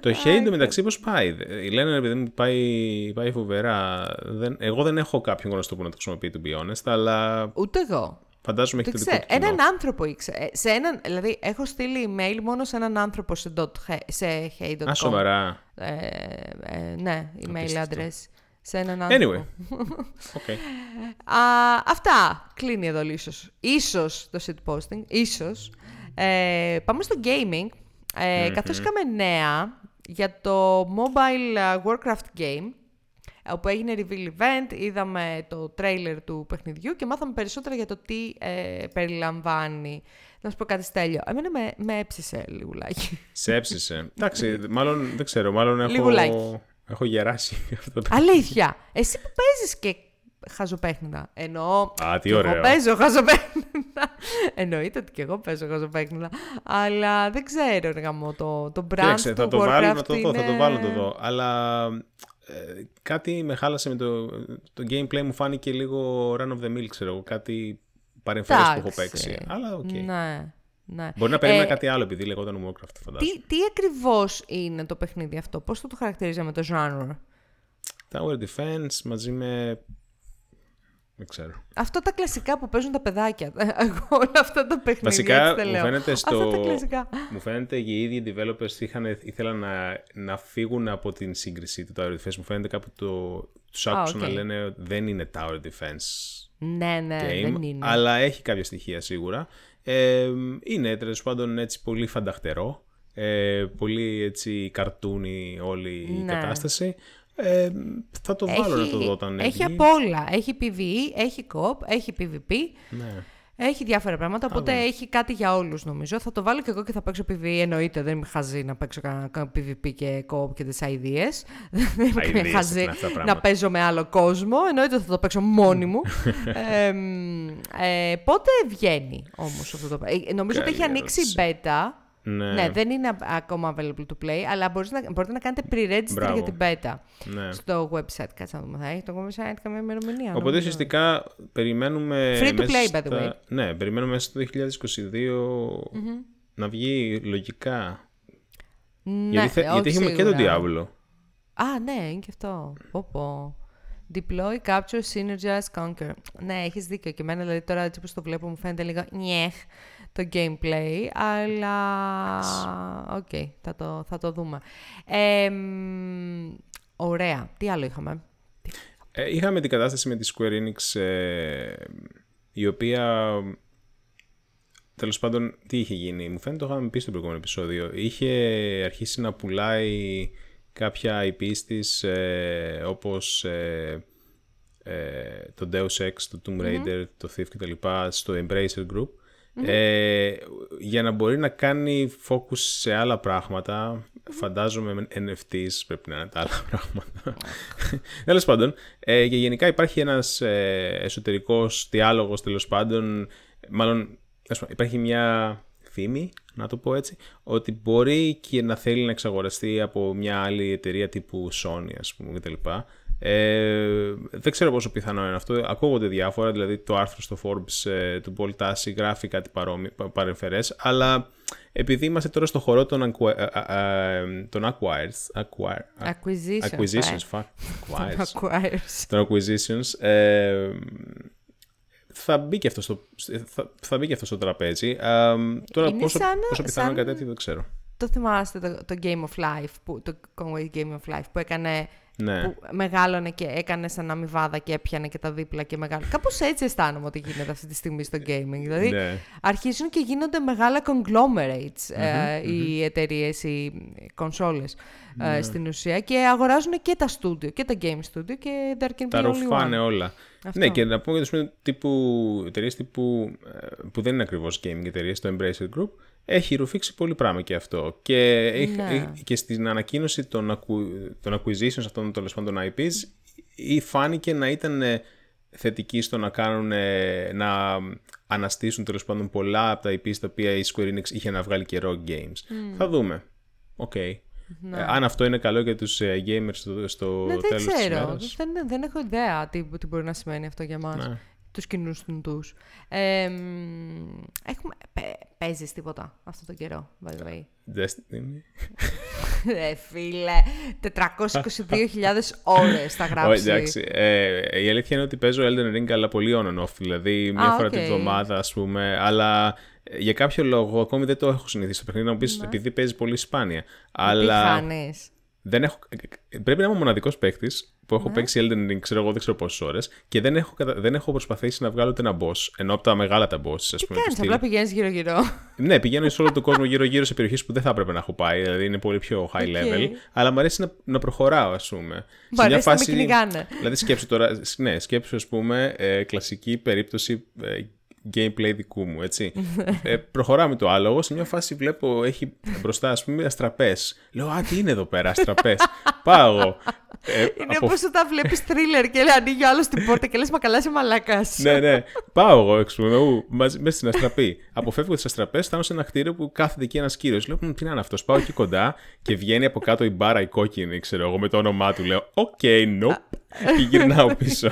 Το hate μεταξύ πώς πάει; Δε- Λένε επειδή μου πάει, πάει φοβερά. Δεν, εγώ δεν έχω κάποιον γνωστό που να το χρησιμοποιεί, to be honest, αλλά Ούτε εγώ. Φαντάζομαι έχει Δεν το δικό ξέρω. του κοινό. Έναν άνθρωπο ήξερε. Σε έναν, δηλαδή, έχω στείλει email μόνο σε έναν άνθρωπο σε, dot, he- σε hey.com. Α, σοβαρά. Ε, ε, ναι, email Απίστευτο. address. Σε έναν άνθρωπο. Anyway. Οκ. Α, αυτά. Κλείνει εδώ ίσως. Ίσως το shitposting. Ίσως. Ε, πάμε στο gaming. Ε, Καθώς είχαμε νέα για το mobile ε, Warcraft game, όπου έγινε reveal event, είδαμε το trailer του παιχνιδιού και μάθαμε περισσότερα για το τι ε, περιλαμβάνει. Να σου πω κάτι στέλιο. Εμένα με, με έψησε λιγουλάκι. Σε έψησε. Εντάξει, μάλλον δεν ξέρω, μάλλον έχω, Λιγουλάκι. έχω γεράσει αυτό το Αλήθεια. Εσύ που παίζεις και χαζοπέχνιδα. Εννοώ. Α, τι και ωραίο. Εγώ παίζω χαζοπέχνιδα. Εννοείται ότι και εγώ παίζω χαζοπέχνιδα. Αλλά δεν ξέρω, ρε γαμό, το, το brand Κοίταξε, του θα το Warcraft βάλω να το δω, θα το είναι- βάλω να το δω. Αλλά ε, κάτι με χάλασε με το, το gameplay μου φάνηκε λίγο run of the mill, ξέρω εγώ. Κάτι παρεμφερές που έχω παίξει. Αλλά OK. Okay. Ναι. Ναι. Μπορεί να περίμενα ε, κάτι άλλο επειδή λέγονταν Warcraft, φαντάζομαι. Τι, τι ακριβώς είναι το παιχνίδι αυτό, πώς θα το χαρακτηρίζαμε το genre; Tower Defense μαζί με δεν ξέρω. Αυτό τα κλασικά που παίζουν τα παιδάκια. Εγώ όλα αυτά τα παιχνίδια. Βασικά μου φαίνεται στο. Μου φαίνεται οι ίδιοι developers είχαν, ήθελαν να, να φύγουν από την σύγκριση του Tower Defense. Μου φαίνεται κάπου το. Τους άκουσαν να λένε δεν είναι Tower Defense. Ναι, ναι, game, δεν είναι. Αλλά έχει κάποια στοιχεία σίγουρα. Ε, είναι τέλος πάντων έτσι πολύ φανταχτερό. Ε, πολύ έτσι καρτούνι όλη η ναι. κατάσταση. Ε, θα το βάλω να το δω όταν Έχει από όλα. Έχει PvE, έχει COP, έχει PvP. Ναι. Έχει διάφορα πράγματα, οπότε έχει κάτι για όλους νομίζω. Θα το βάλω και εγώ και θα παίξω PvE, εννοείται. Δεν είμαι χαζή να παίξω κανένα PvP και COP και τις ideas. Δεν είμαι χαζή να παίζω με άλλο κόσμο. Εννοείται θα το παίξω μόνη μου. ε, ε, πότε βγαίνει όμως αυτό το πράγμα. Νομίζω ότι έχει ανοίξει η beta. Ναι. ναι, δεν είναι ακόμα available to play, αλλά μπορείτε να, μπορείτε να κάνετε pre-register για την beta ναι. στο website. Κάτσε να δούμε, θα έχει το website καμία ημερομηνία. Οπότε ουσιαστικά περιμένουμε. Free to play, by the way. Ναι, περιμένουμε μέσα στο 2022 να βγει λογικά. Ναι, γιατί, γιατί έχουμε και τον Diablo. Α, ναι, είναι και αυτό. Πω, πω. Deploy, capture, synergize, conquer. Ναι, έχεις δίκιο. Και εμένα δηλαδή τώρα έτσι όπως το βλέπω μου φαίνεται λίγο νιέχ το gameplay, αλλά OK, okay, θα, το, θα το δούμε. Ε, ωραία. Τι άλλο είχαμε; Ε, είχαμε την κατάσταση με τη Square Enix, ε, η οποία... Τέλος πάντων, τι είχε γίνει; Μου φαίνεται το είχαμε πει στο προηγούμενο επεισόδιο. Είχε αρχίσει να πουλάει κάποια IP της, ε, όπως ε, ε, το Deus Ex, το Tomb Raider, το Thief κτλ. στο Embracer Group ε, για να μπορεί να κάνει focus σε άλλα πράγματα. Φαντάζομαι NFTs πρέπει να είναι τα άλλα πράγματα. τέλος πάντων. Ε, και γενικά υπάρχει ένας ε, εσωτερικός διάλογος τέλος πάντων. Μάλλον υπάρχει μια φήμη, να το πω έτσι, ότι μπορεί και να θέλει να εξαγοραστεί από μια άλλη εταιρεία τύπου Sony, ας πούμε, κτλ. Ε, δεν ξέρω πόσο πιθανό είναι αυτό. Ακούγονται διάφορα, δηλαδή το άρθρο στο Forbes ε, του Paul Tassi γράφει κάτι παρεμφερές, αλλά επειδή είμαστε τώρα στο χώρο των, acqu- των acquires, acquire, acquisitions, acquisitions, fuck, acquires, των acquisitions, ε, θα μπει και αυτό στο, θα, θα μπει και αυτό στο τραπέζι. Ε, τώρα είναι πόσο, σαν, πόσο πιθανό είναι κάτι τέτοιο δεν ξέρω. Το θυμάστε το, το Game of Life, που, το Conway Game of Life που έκανε ναι. που μεγάλωνε και έκανε σαν αμοιβάδα και έπιανε και τα δίπλα και μεγάλο. Κάπως έτσι αισθάνομαι ότι γίνεται αυτή τη στιγμή στο gaming. Δηλαδή ναι. αρχίζουν και γίνονται μεγάλα conglomerates ε, οι εταιρείες, οι κονσόλε ε, ναι. στην ουσία και αγοράζουν και τα studio και τα game studio και τα ρουφάνε όλα. Ναι, και να πούμε για τύπου εταιρείες τύπου ε, που δεν είναι ακριβώς gaming εταιρείες, το Embracer Group, έχει ρουφήξει πολύ πράγμα και αυτό. Και, ναι. και στην ανακοίνωση των, των acquisitions αυτών των πάντων IPs φάνηκε να ήταν ε, θετική στο να κάνουν, ε, να αναστήσουν τέλος πάντων πολλά από τα IPs τα οποία η Square Enix είχε να βγάλει καιρό games. Θα δούμε. OK. Okay. Ναι. Ε, αν αυτό είναι καλό για τους gamers στο, στο ναι, τέλος δεν ξέρω. Δεν, δεν έχω ιδέα τι, τι μπορεί να σημαίνει αυτό για μας. Ναι τους κοινούς τους. Ε, έχουμε, παίζεις τίποτα αυτό τον καιρό, by the way; Destiny. ε, φίλε, 422.000 ώρες θα γράψει. εντάξει, ε, η αλήθεια είναι ότι παίζω Elden Ring αλλά πολύ on and off, δηλαδή μια φορά okay. τη βδομάδα ας πούμε, αλλά ε, για κάποιο λόγο ακόμη δεν το έχω συνηθίσει το παιχνίδι, να μου πεις ναι. επειδή παίζει πολύ σπάνια. Αλλά... Δεν έχω... Πρέπει να είμαι ο μοναδικός παίκτης που έχω ναι. παίξει Elden Ring, ξέρω εγώ, δεν ξέρω πόσες ώρες και δεν έχω, δεν έχω προσπαθήσει να βγάλω ούτε ένα boss. Ενώ από τα μεγάλα τα boss, ας πούμε. Τι κάνεις, απλά πηγαίνεις γύρω-γύρω. ναι, πηγαίνω σε όλο τον κόσμο γύρω-γύρω σε περιοχές που δεν θα έπρεπε να έχω πάει, δηλαδή είναι πολύ πιο high level. Αλλά μου αρέσει να, να προχωράω, ας πούμε. Μου αρέσει φάση, να με κυνηγάνε. Δηλαδή σκέψου τώρα, ναι, σκέψου ας πούμε, ε, κλασική περίπτωση ε, gameplay δικού μου, έτσι. ε, προχωράμε το άλογο. Σε μια φάση βλέπω έχει μπροστά, ας πούμε, αστραπές. Λέω, Α, τι είναι εδώ πέρα, αστραπές. Πάω εγώ. Ε, είναι από... όπως όταν βλέπεις θρίλερ και ανοίγει ο άλλος την πόρτα και λες μα καλά είσαι μαλάκας. ναι, ναι. Πάω εγώ έξω μέσα στην αστραπή. Αποφεύγω τις αστραπές, φτάνω σε ένα κτίριο που κάθεται εκεί ένας κύριος. Λέω, τι να είναι αυτός. Πάω εκεί κοντά και βγαίνει από κάτω η μπάρα η κόκκινη, ξέρω εγώ, με το όνομά του. Λέω, OK, okay, nope. και γυρνάω πίσω.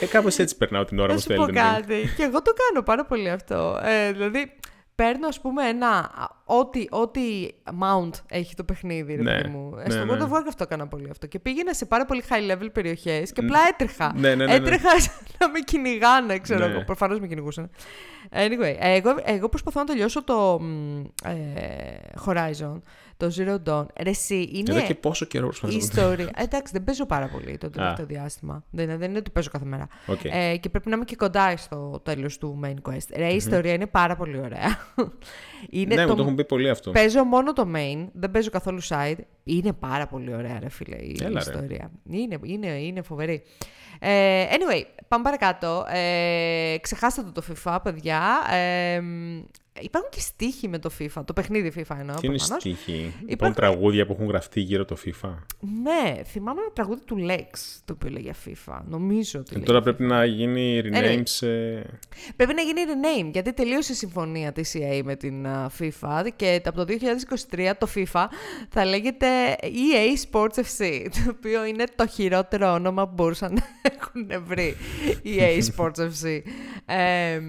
Ε, κάπως έτσι περνάω την ώρα μου στο Elden Ring. κάτι. Και εγώ το κάνω πάρα πολύ αυτό. Ε, δηλαδή, παίρνω ας πούμε ένα, ό,τι, ό,τι mount έχει το παιχνίδι, ρε ναι, μου. Ναι, Στο ναι. God of War αυτό έκανα πολύ αυτό. Και πήγαινα σε πάρα πολύ high level περιοχές και απλά έτρεχα. Ναι, ναι, ναι, έτρεχα να με κυνηγάνε, ξέρω εγώ. Προφανώς με κυνηγούσαν. Anyway, εγώ, εγώ προσπαθώ να τελειώσω το ε, Horizon το Zero Dawn. Ρε, εσύ, είναι. Εδώ και πόσο καιρό προσπαθώ. Ιστορία. Εντάξει, δεν παίζω πάρα πολύ το τελευταίο διάστημα. Δεν, δεν είναι ότι παίζω κάθε μέρα. Okay. Ε, και πρέπει να είμαι και κοντά στο τέλος του main quest. Ρε, η ιστορία είναι πάρα πολύ ωραία. είναι ναι, το... μου το έχουν πει πολύ αυτό. Παίζω μόνο το main, δεν παίζω καθόλου side. Είναι πάρα πολύ ωραία, ρε φίλε, η Έλα, ιστορία. Είναι, είναι, είναι φοβερή. Ε, anyway, πάμε παρακάτω. Ε, ξεχάστε το το FIFA, παιδιά. Ε, Υπάρχουν και στίχοι με το FIFA, το παιχνίδι FIFA εννοώ. Τι είναι στίχοι, υπάρχουν τραγούδια που έχουν γραφτεί γύρω το FIFA; Ναι, θυμάμαι ένα τραγούδι του Lex το οποίο λέγει FIFA. Νομίζω ότι. Και τώρα πρέπει να γίνει rename σε. Πρέπει να γίνει rename γιατί τελείωσε η συμφωνία της EA με την FIFA και από το 2023 το FIFA θα λέγεται EA Sports FC. Το οποίο είναι το χειρότερο όνομα που μπορούσαν να έχουν βρει. EA Sports FC. Ε,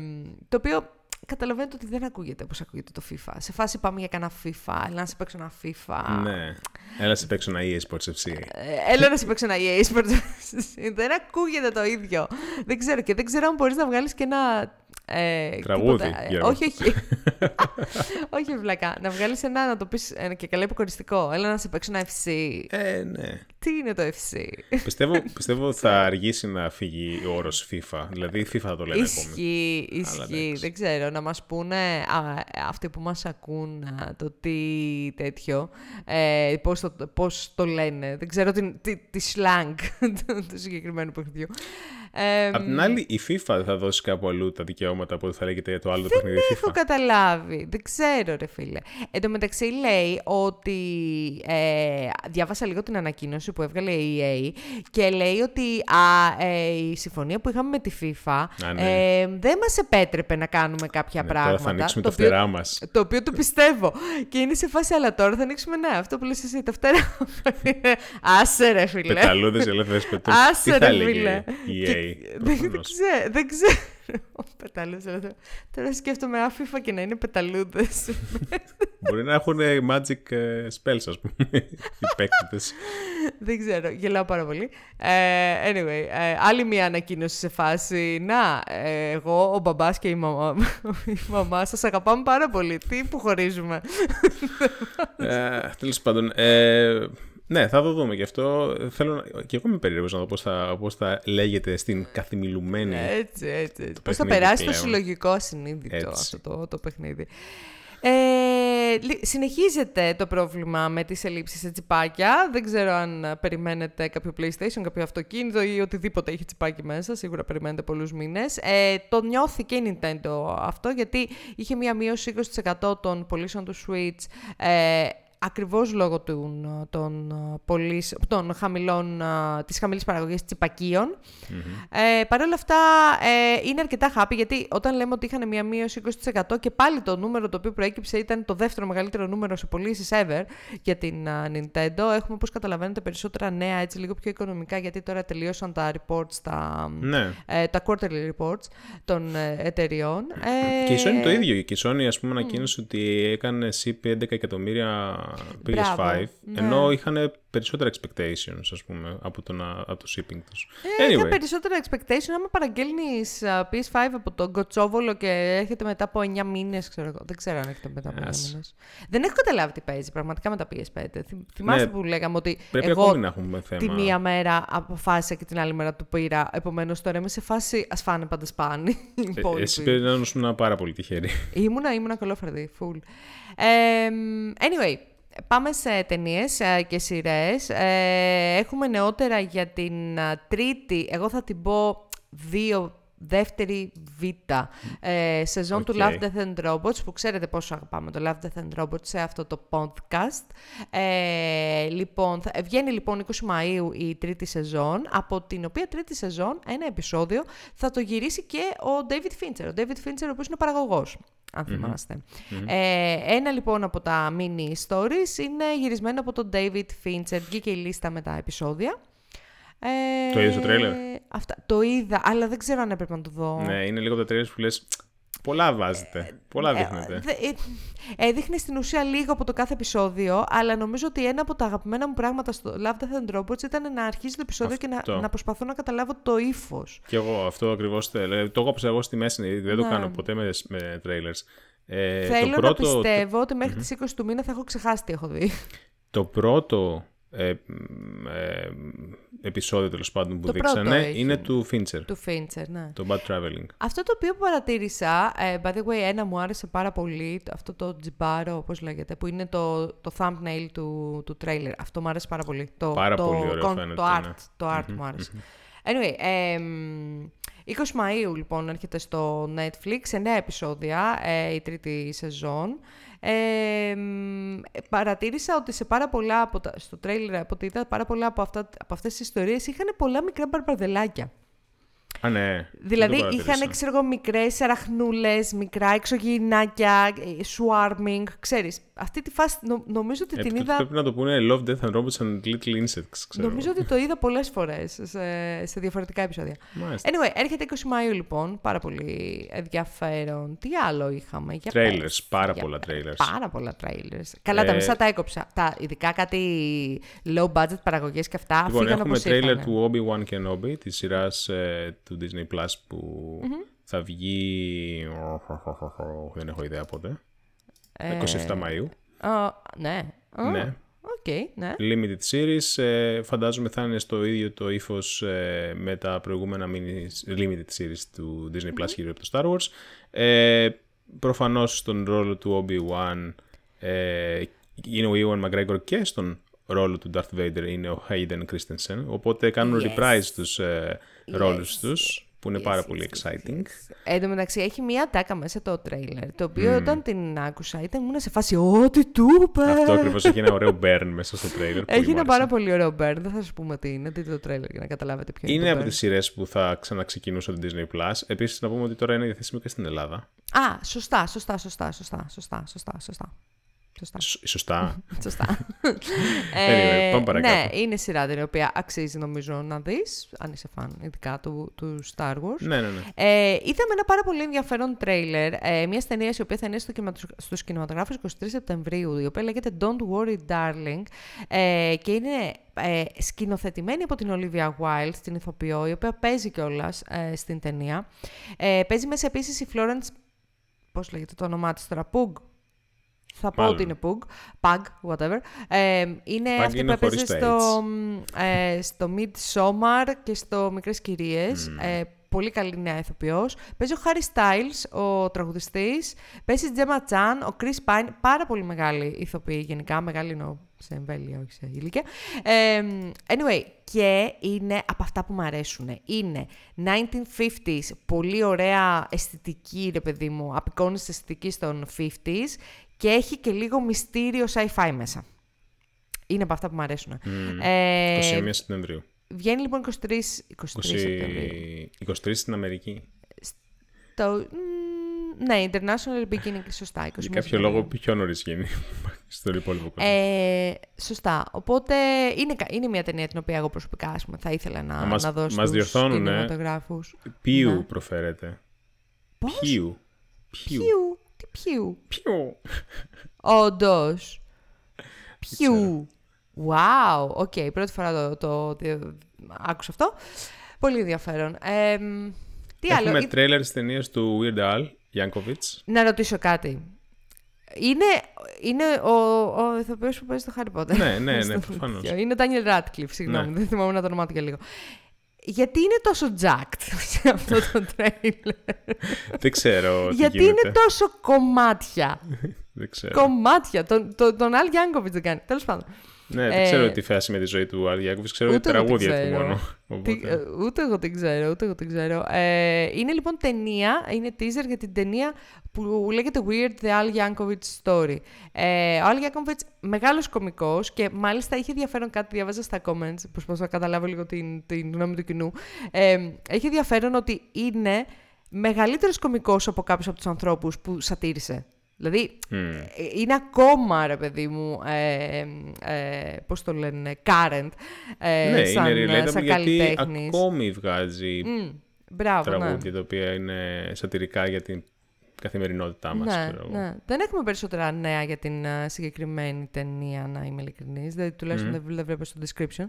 το οποίο καταλαβαίνετε ότι δεν ακούγεται όπως ακούγεται το FIFA. Σε φάση πάμε για κανένα FIFA, έλα να σε παίξω ένα FIFA. Ναι. Έλα να σε παίξω ένα EA Sports FC. Ε, έλα να σε παίξω ένα EA Sports FC. δεν ακούγεται το ίδιο. Δεν ξέρω και δεν ξέρω αν μπορείς να βγάλεις και ένα ε, Τραγούδι. Ε, όχι, όχι. όχι, βλακά. Να βγάλεις ένα, να το πεις και καλά υποκοριστικό. Έλα να σε παίξω ένα FC. Ε, ναι. Τι είναι το FC. πιστεύω, πιστεύω θα αργήσει να φύγει ο όρος FIFA. Δηλαδή, FIFA θα το λένε Ισχύει, ισχύει. Δεν ξέρω. Να μας πούνε α, αυτοί που μας ακούν το τι τέτοιο. Ε, Πώς το, πώς το λένε. Δεν ξέρω τη, τη, τη slang του συγκεκριμένου παιχνιδιού. Ε, Απ' την άλλη, η FIFA θα δώσει κάπου αλλού τα δικαιώματα που θα λέγεται για το άλλο το παιχνίδι FIFA. Δεν έχω καταλάβει. Δεν ξέρω, ρε φίλε. Εν τω μεταξύ λέει ότι. Ε, διάβασα λίγο την ανακοίνωση που έβγαλε η EA και λέει ότι α, ε, η συμφωνία που είχαμε με τη FIFA ναι. ε, δεν μας επέτρεπε να κάνουμε κάποια ναι, πράγματα. Τώρα θα ανοίξουμε το τα φτερά μας. Το οποίο το πιστεύω. και είναι σε φάση, αλλά τώρα θα ανοίξουμε, ναι, αυτό που λες εσύ, τα φτερά. Άσε ρε φίλε. Πεταλούδες ελεύθερε πετού. Άσε ρε φίλε. Δεν ξέρω. Δεν ξέρω. Τώρα σκέφτομαι άφηφα και να είναι πεταλούδες. Μπορεί να έχουν magic ε, spells, ας πούμε. Οι παίκτε. Δεν ξέρω. Γελάω πάρα πολύ. Ε, anyway, ε, άλλη μια ανακοίνωση σε φάση. Να, εγώ, ο μπαμπάς και η μαμά, η μαμά σας αγαπάμε πάρα πολύ. Τι που χωρίζουμε. Τέλος πάντων. Ναι, θα το δούμε γι' αυτό. Θέλω και εγώ είμαι περίεργος να δω πώς θα, πώς θα λέγεται στην καθημιλουμένη. Έτσι, έτσι. έτσι. Πώς θα περάσει το συλλογικό ασυνείδητο αυτό το, το παιχνίδι. Ε, συνεχίζεται το πρόβλημα με τις ελλείψεις σε τσιπάκια. Δεν ξέρω αν περιμένετε κάποιο PlayStation, κάποιο αυτοκίνητο ή οτιδήποτε έχει τσιπάκι μέσα. Σίγουρα περιμένετε πολλούς μήνες. Ε, το νιώθει και η Nintendo αυτό, γιατί είχε μία μείωση 20% των πωλήσεων του Switch ε, ακριβώς λόγω των, των, πολύς, των χαμηλών, της χαμηλής παραγωγής τσιπακίων. Ε, Παρ' όλα αυτά ε, είναι αρκετά happy γιατί όταν λέμε ότι είχαν μια μείωση 20% και πάλι το νούμερο το οποίο προέκυψε ήταν το δεύτερο μεγαλύτερο νούμερο σε πωλήσεις ever για την Nintendo. Έχουμε όπως καταλαβαίνετε περισσότερα νέα έτσι λίγο πιο οικονομικά γιατί τώρα τελείωσαν τα reports, τα, ναι. ε, τα quarterly reports των ε, εταιριών. Και η Sony το ίδιο. Και η Sony ας πούμε ανακοίνωσε ότι έκανε CP 11 εκατομμύρια PS5, ναι. ενώ είχαν περισσότερα expectations, ας πούμε, από το, από το shipping τους. Ε, anyway. περισσότερα expectations, άμα παραγγέλνεις PS5 από τον Κοτσόβολο και έρχεται μετά από 9 μήνες, ξέρω εγώ. Δεν ξέρω αν έρχεται μετά από 9 μήνες. Δεν έχω καταλάβει τι παίζει πραγματικά με τα PS5. Θυμάστε ναι, που λέγαμε ότι πρέπει εγώ να έχουμε θέμα. τη μία μέρα αποφάσισα και την άλλη μέρα του πήρα. Επομένως τώρα είμαι σε φάση ας φάνε πάντα σπάνι. Ε, εσύ πρέπει να ήσουν πάρα πολύ τυχερή. Ήμουνα, ήμουνα καλόφερδη, full. Ε, anyway, Πάμε σε ταινίες ε, και σειρές. Ε, έχουμε νεότερα για την ε, τρίτη, εγώ θα την πω δύο δεύτερη β ε, σεζόν του Love, Death and Robots, που ξέρετε πόσο αγαπάμε το Love, Death and Robots σε αυτό το podcast. Ε, λοιπόν, θα, βγαίνει λοιπόν 20 Μαΐου η τρίτη σεζόν, από την οποία τρίτη σεζόν, ένα επεισόδιο, θα το γυρίσει και ο David Fincher. Ο David Fincher, ο οποίος είναι παραγωγός αν θυμαστε Ε, ένα λοιπόν από τα mini stories είναι γυρισμένο από τον David Fincher. Βγήκε η λίστα με τα επεισόδια. Ε, Το είδες το τρέιλερ; Αυτά, το είδα, αλλά δεν ξέρω αν έπρεπε να το δω. Ναι, είναι λίγο από τα trailers που λες Πολλά βάζετε. Πολλά δείχνετε. Ε, δε- ε, έδειχνε στην ουσία λίγο από το κάθε επεισόδιο, αλλά νομίζω ότι ένα από τα αγαπημένα μου πράγματα στο Love, Death and Robots ήταν να αρχίζει το επεισόδιο και Αυτό. να, να προσπαθώ να καταλάβω το ύφος. Και εγώ αυτό ακριβώς θέλω. Το έκοψα εγώ στη μέση. Δεν το Ναι. κάνω ποτέ με, με trailers. Ε, Θέλω το πρώτο, να πιστεύω ότι μέχρι τις 20 του μήνα θα έχω ξεχάσει τι έχω δει. Το πρώτο ε, μ, ε, επεισόδιο τέλος πάντων που Το πρώτο δείξανε έχει. είναι του Fincher. του Fincher, ναι. Το Bad Traveling. Αυτό το οποίο παρατήρησα, ε, by the way, ένα μου άρεσε πάρα πολύ, το- αυτό το τζιμπάρο, πώς λέγεται, που είναι το, το thumbnail του, του trailer. Αυτό μου άρεσε πάρα πολύ. Το, Πάρα το, πολύ ωραίο con- φαίνεται, Το art, ναι. το art μου άρεσε. Anyway, εμ, 20 Μαΐου λοιπόν έρχεται στο Netflix, σε νέα επεισόδια, ε, η τρίτη σεζόν. Ε, μ, παρατήρησα ότι σε πάρα πολλά από τα, στο τρέιλερ, από ό,τι είδα, πάρα πολλά από, αυτά, από αυτές τις ιστορίες είχαν πολλά μικρά μπαρμπαρδελάκια. Α, ναι. δεν το Δηλαδή παρατήρησα. είχαν, ξέρω εγώ, μικρές αραχνούλες, μικρά εξωγηινάκια, ε, swarming, ξέρεις. Αυτή τη φάση νο- νομίζω ότι Ε, την τότε είδα... Πρέπει να το πούνε Love, Death and Robots and Little Insects, ξέρω. Νομίζω ότι το είδα πολλές φορές σε, σε διαφορετικά επεισόδια. Μάλιστα. Anyway, έρχεται 20 Μαΐου λοιπόν, πάρα πολύ ενδιαφέρον. Τι άλλο είχαμε, για Trailers, πες. πάρα Για πολλά πες. trailers. Πάρα πολλά trailers. Καλά, τα Ε, μισά τα έκοψα. Τα, ειδικά κάτι low budget παραγωγές και αυτά Λοιπόν, φύγαν έχουμε όπως trailer ήρθανε. του Obi-Wan Kenobi, της σειράς ε, του Disney Plus που θα βγει... Δεν έχω ιδέα πότε. Ε, 27 Μαΐου. α, ναι. Α, Ναι. Οκ, ναι. Limited series. ε, φαντάζομαι θα είναι στο ίδιο το ύφος με τα προηγούμενα mini limited series του Disney Plus γύρω από το Star Wars. Ε, προφανώς στον ρόλο του Obi-Wan ε, είναι ο Ewan McGregor και στον ρόλο του Darth Vader είναι ο Hayden Christensen. Οπότε κάνουν Yes. reprise τους ε, ρόλους Yes. τους που είναι πάρα Yes, πολύ yes, yes, exciting. yes. Εν τω μεταξύ, έχει μία τάκα μέσα το τρέιλερ, το οποίο όταν την άκουσα ήταν ήμουν σε φάση «Ό,τι του είπε!» Αυτό ακριβώς έχει ένα ωραίο burn μέσα στο trailer. Έχει πολύ μου ένα άρεσε. πάρα πολύ ωραίο burn, δεν θα σας πούμε τι είναι, δείτε το τρέιλερ για να καταλάβετε ποιο είναι, Είναι από το burn. τις σειρές που θα ξαναξεκινούσε το Disney Plus. Επίσης να πούμε ότι τώρα είναι διαθέσιμο και στην Ελλάδα. Α, σωστά, σωστά, σωστά, σωστά, σωστά, σωστά, σωστά. Σωστά. Σ- Σωστά. Σωστά. Anyway, πάμε παρακάτω. ναι, είναι σειρά την οποία αξίζει νομίζω να δεις, αν είσαι φαν ειδικά του, του Star Wars. ναι, ναι, ναι. Ε, είδαμε ένα πάρα πολύ ενδιαφέρον τρέιλερ ε, μια ταινία η οποία θα είναι στο κινηματο- στους κινηματογράφους 23 Σεπτεμβρίου, η οποία λέγεται Don't Worry Darling ε, και είναι ε, σκηνοθετημένη από την Olivia Wilde, την ηθοποιό, η οποία παίζει κιόλας ε, στην ταινία. Ε, παίζει μέσα επίσης η Florence, πώς λέγεται το όνομά της τώρα, Pug. Θα πω Μάλλον. ότι είναι Pug, Pug, whatever. Ε, είναι Pug αυτή είναι που έπαιζε χωρίς τα στο, ε, στο Midsommar και στο Μικρές Κυρίες. Ε, πολύ καλή νέα ηθοποιός. Παίζει ο Harry Styles, ο τραγουδιστής. Παίζει η Gemma Chan, ο Chris Pine, πάρα πολύ μεγάλη ηθοποιή γενικά. Μεγάλη εννοώ σε εμβέλεια, όχι σε ηλικία. Ε, anyway, και είναι από αυτά που μου αρέσουν. Είναι 1950s, πολύ ωραία αισθητική, ρε παιδί μου, απεικόνιση αισθητικής των 50s και έχει και λίγο μυστήριο sci-fi μέσα. Είναι από αυτά που μου αρέσουν. Ε, 21 Σεπτεμβρίου. Βγαίνει λοιπόν 23, 23 Σεπτεμβρίου. 20... 23 στην Αμερική. Το, μ, ναι, International Beginning, σωστά. 21 Για κάποιο Σεπτεμβρίου. λόγο πιο νωρίς γίνει στον υπόλοιπο κόσμο. Ε, σωστά. Οπότε είναι, κα- είναι μια ταινία την οποία εγώ προσωπικά ας πούμε, θα ήθελα να, Να μας- να δώσω μας στους διορθώνουνε. κινηματογράφους. Πιου ναι. προφέρεται. Πώς; Πιου. Πιου. Πιου. Τι πιου. Πιου. Όντως. Πιου. Wow. Οκ, πρώτη φορά το, το, το- άκουσα αυτό. Πολύ ενδιαφέρον. Ε, μ, τι άλλο; Έχουμε Ή- τρέλερ τη ταινία του Weird Al Yankovic. Να ρωτήσω κάτι. Είναι, είναι ο, ο ηθοποιός που παίζει το Harry Potter. Ναι, ναι, ναι, Στο προφανώς. τέτοιο. Είναι ο Daniel Radcliffe, συγγνώμη, Ναι. δεν θυμάμαι να το ονομάτι για λίγο. Γιατί είναι τόσο jacked σε αυτό το τρέιλερ; Δεν ξέρω τι Γιατί γίνεται. είναι τόσο κομμάτια; Δεν ξέρω. κομμάτια. Τον, τον, τον Al Yankovic δεν κάνει. Τέλος πάντων. Ναι, δεν Ε, ξέρω τι φάση με τη ζωή του Al Yankovic. Ξέρω ούτε τα εγώ την τραγούδια του ξέρω. μόνο. Τι- Οπότε... ε, ούτε εγώ την ξέρω, ούτε εγώ την ξέρω. Ε, είναι λοιπόν ταινία, είναι teaser για την ταινία που λέγεται Weird The Al Yankovic Story. Ε, ο Al Yankovic μεγάλος κωμικός και μάλιστα είχε ενδιαφέρον κάτι, διάβαζα στα comments, προσπαθώ να καταλάβω λίγο την, την γνώμη του κοινού. Ε, έχει ενδιαφέρον ότι είναι μεγαλύτερος κωμικός από κάποιους από τους ανθρώπους που σατήρισε. Δηλαδή, ε, είναι ακόμα, ρε παιδί μου, ε, ε, πώς το λένε, current, ε, ναι, σαν, είναι relatable σαν γιατί καλλιτέχνης. ακόμη βγάζει Μμ, Μπράβο, ναι. τραγούδια τα οποία είναι σατυρικά για την καθημερινότητά μας. Ναι, ξέρω εγώ. ναι. Δεν έχουμε περισσότερα νέα για την ε, συγκεκριμένη ταινία, να είμαι ειλικρινής. Δηλαδή, τουλάχιστον δεν, δεν βλέπω στο description.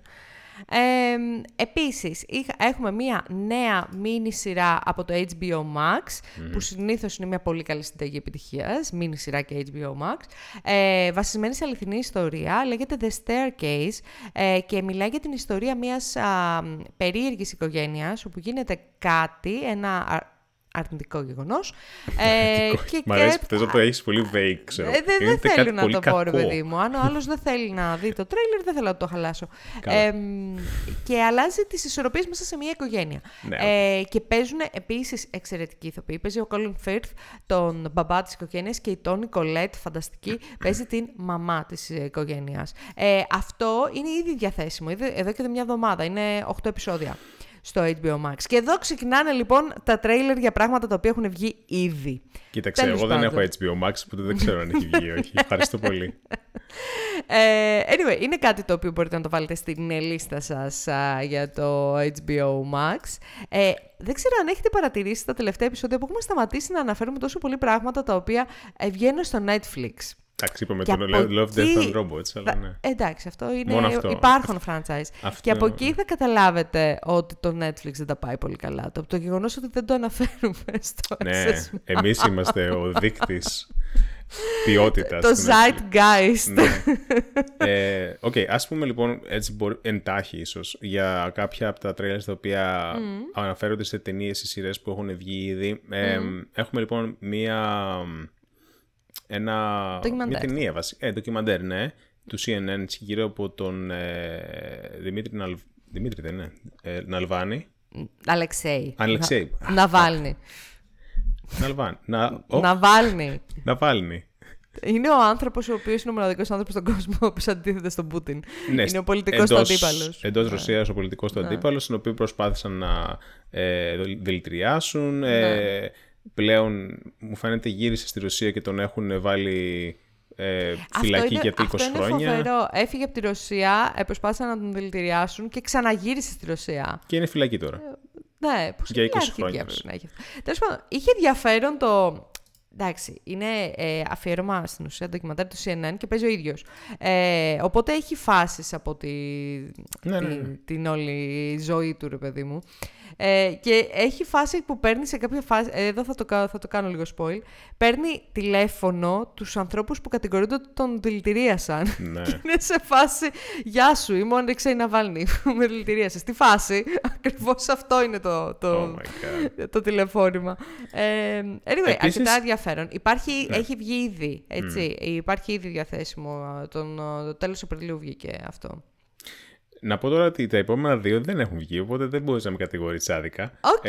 Ε, επίσης, είχα- έχουμε μία νέα μίνι σειρά από το HBO Max, που συνήθως είναι μια πολύ καλή συνταγή επιτυχίας, μίνι σειρά και HBO Max, ε, βασισμένη σε αληθινή ιστορία, λέγεται The Staircase ε, και μιλάει για την ιστορία μιας α, περίεργης οικογένειας, όπου γίνεται κάτι, ένα α- αρνητικό γεγονός. Ε, και, Μ' αρέσει και- που θες να το έχεις πολύ vague, ξέρω. ε, δεν, δεν Γίνεται θέλω κάτι να πολύ το πω, ρε κακό. παιδί μου. Αν ο άλλος δεν θέλει να δει το τρέιλερ, δεν θέλω να το χαλάσω. Καλά. Εμ, και αλλάζει τις ισορροπίες μέσα σε μια οικογένεια. Ναι. Ε, και παίζουν επίσης εξαιρετικοί ηθοποιοί. Παίζει ο Colin Firth, τον μπαμπά της οικογένειας, και η Τόνι Κολέτ, φανταστική, παίζει την μαμά της οικογένειας. Ε, αυτό είναι ήδη διαθέσιμο. Ήδη, εδώ και μια εβδομάδα. Είναι 8 επεισόδια στο HBO Max. Και εδώ ξεκινάνε λοιπόν τα τρέιλερ για πράγματα τα οποία έχουν βγει ήδη. Κοίταξε, Τέλος εγώ δεν πάντων. έχω HBO Max, οπότε δεν ξέρω αν έχει βγει ή όχι. Ευχαριστώ πολύ. Ε, anyway, είναι κάτι το οποίο μπορείτε να το βάλετε στην ε, λίστα σας α, για το HBO Max. Ε, δεν ξέρω αν έχετε παρατηρήσει τα τελευταία επεισόδια που έχουμε σταματήσει να αναφέρουμε τόσο πολλοί πράγματα τα οποία ε, βγαίνουν στο Netflix. Εντάξει, είπαμε Και τον από Love, Death εκεί and Robots, αλλά θα- ναι. Εντάξει, αυτό είναι Μόνο αυτό. υπάρχον franchise. Αυτό- Και από εκεί θα καταλάβετε ότι το Netflix δεν τα πάει πολύ καλά. Το, το γεγονός ότι δεν το αναφέρουμε στο Ναι, SS. εμείς είμαστε ο δείκτης ποιότητας. Το του Netflix. Zeitgeist. Ναι. ε, Οκ, ας πούμε λοιπόν έτσι μπορεί, εντάξει ίσως για κάποια από τα trailers τα οποία αναφέρονται σε ταινίες ή σειρές που έχουν βγει ήδη. Ε, Έχουμε λοιπόν μία, ένα, Ντοκιμαντέρ. μια ταινία βασικά, ε, ντοκιμαντέρ, ναι, του CNN γύρω από τον ε, Δημήτρη, Ναλ, Δημήτρη δεν είναι, ε, Ναλβάνη. Αλεξέη. Αλεξέη. Να- Ναβάλνη. Ναλβάνη. Να, ο, Ναβάλνη. Ναβάλνη. Είναι ο άνθρωπος ο οποίος είναι ο μοναδικός άνθρωπος στον κόσμο ο οποίο αντίθεται στον Πούτιν. Ναι, είναι ο πολιτικός του αντίπαλος. Εντός Ρωσίας ο πολιτικός του αντίπαλος, τον οποίο προσπάθησαν να ε, δολ- δηλητηριάσουν. Ε, πλέον μου φαίνεται γύρισε στη Ρωσία και τον έχουν βάλει ε, φυλακή για 20 αυτό είναι χρόνια. φοβερό. Έφυγε από τη Ρωσία, ε, προσπάθησαν να τον δηλητηριάσουν και ξαναγύρισε στη Ρωσία. Και είναι φυλακή τώρα. Ναι, πώς Για 20 αρχική χρόνια. έπρεπε να έχει αυτό. Τέλος πάντων, είχε ενδιαφέρον το. Εντάξει, είναι ε, αφιέρωμα στην ουσία ντοκιμαντέρ του CNN και παίζει ο ίδιος. Ε, οπότε έχει φάσεις από τη, Ναι, τη- ναι, ναι. την όλη ζωή του, ρε παιδί μου. Ε, και έχει φάση που παίρνει σε κάποια φάση. ε, εδώ θα το, κα- θα το κάνω λίγο spoil. Παίρνει τηλέφωνο τους ανθρώπους που κατηγορούνται ότι τον δηλητηρίασαν. Ναι. Και είναι σε φάση, γεια σου, είμαι ο Αλεξέη Ναβάλνη που με δηλητηρίασες. Στη φάση, ακριβώς αυτό είναι το, το, Oh my God. το τηλεφώνημα. Ε, anyway, Επίσης- αρκετά ενδιαφέρον. Υπάρχει, Ναι. Έχει βγει ήδη, έτσι. Υπάρχει ήδη διαθέσιμο. Τον, το τέλος Απριλίου βγήκε αυτό. Να πω τώρα ότι τα επόμενα δύο δεν έχουν βγει, οπότε δεν μπορείς να με κατηγορήσεις άδικα. Οκ.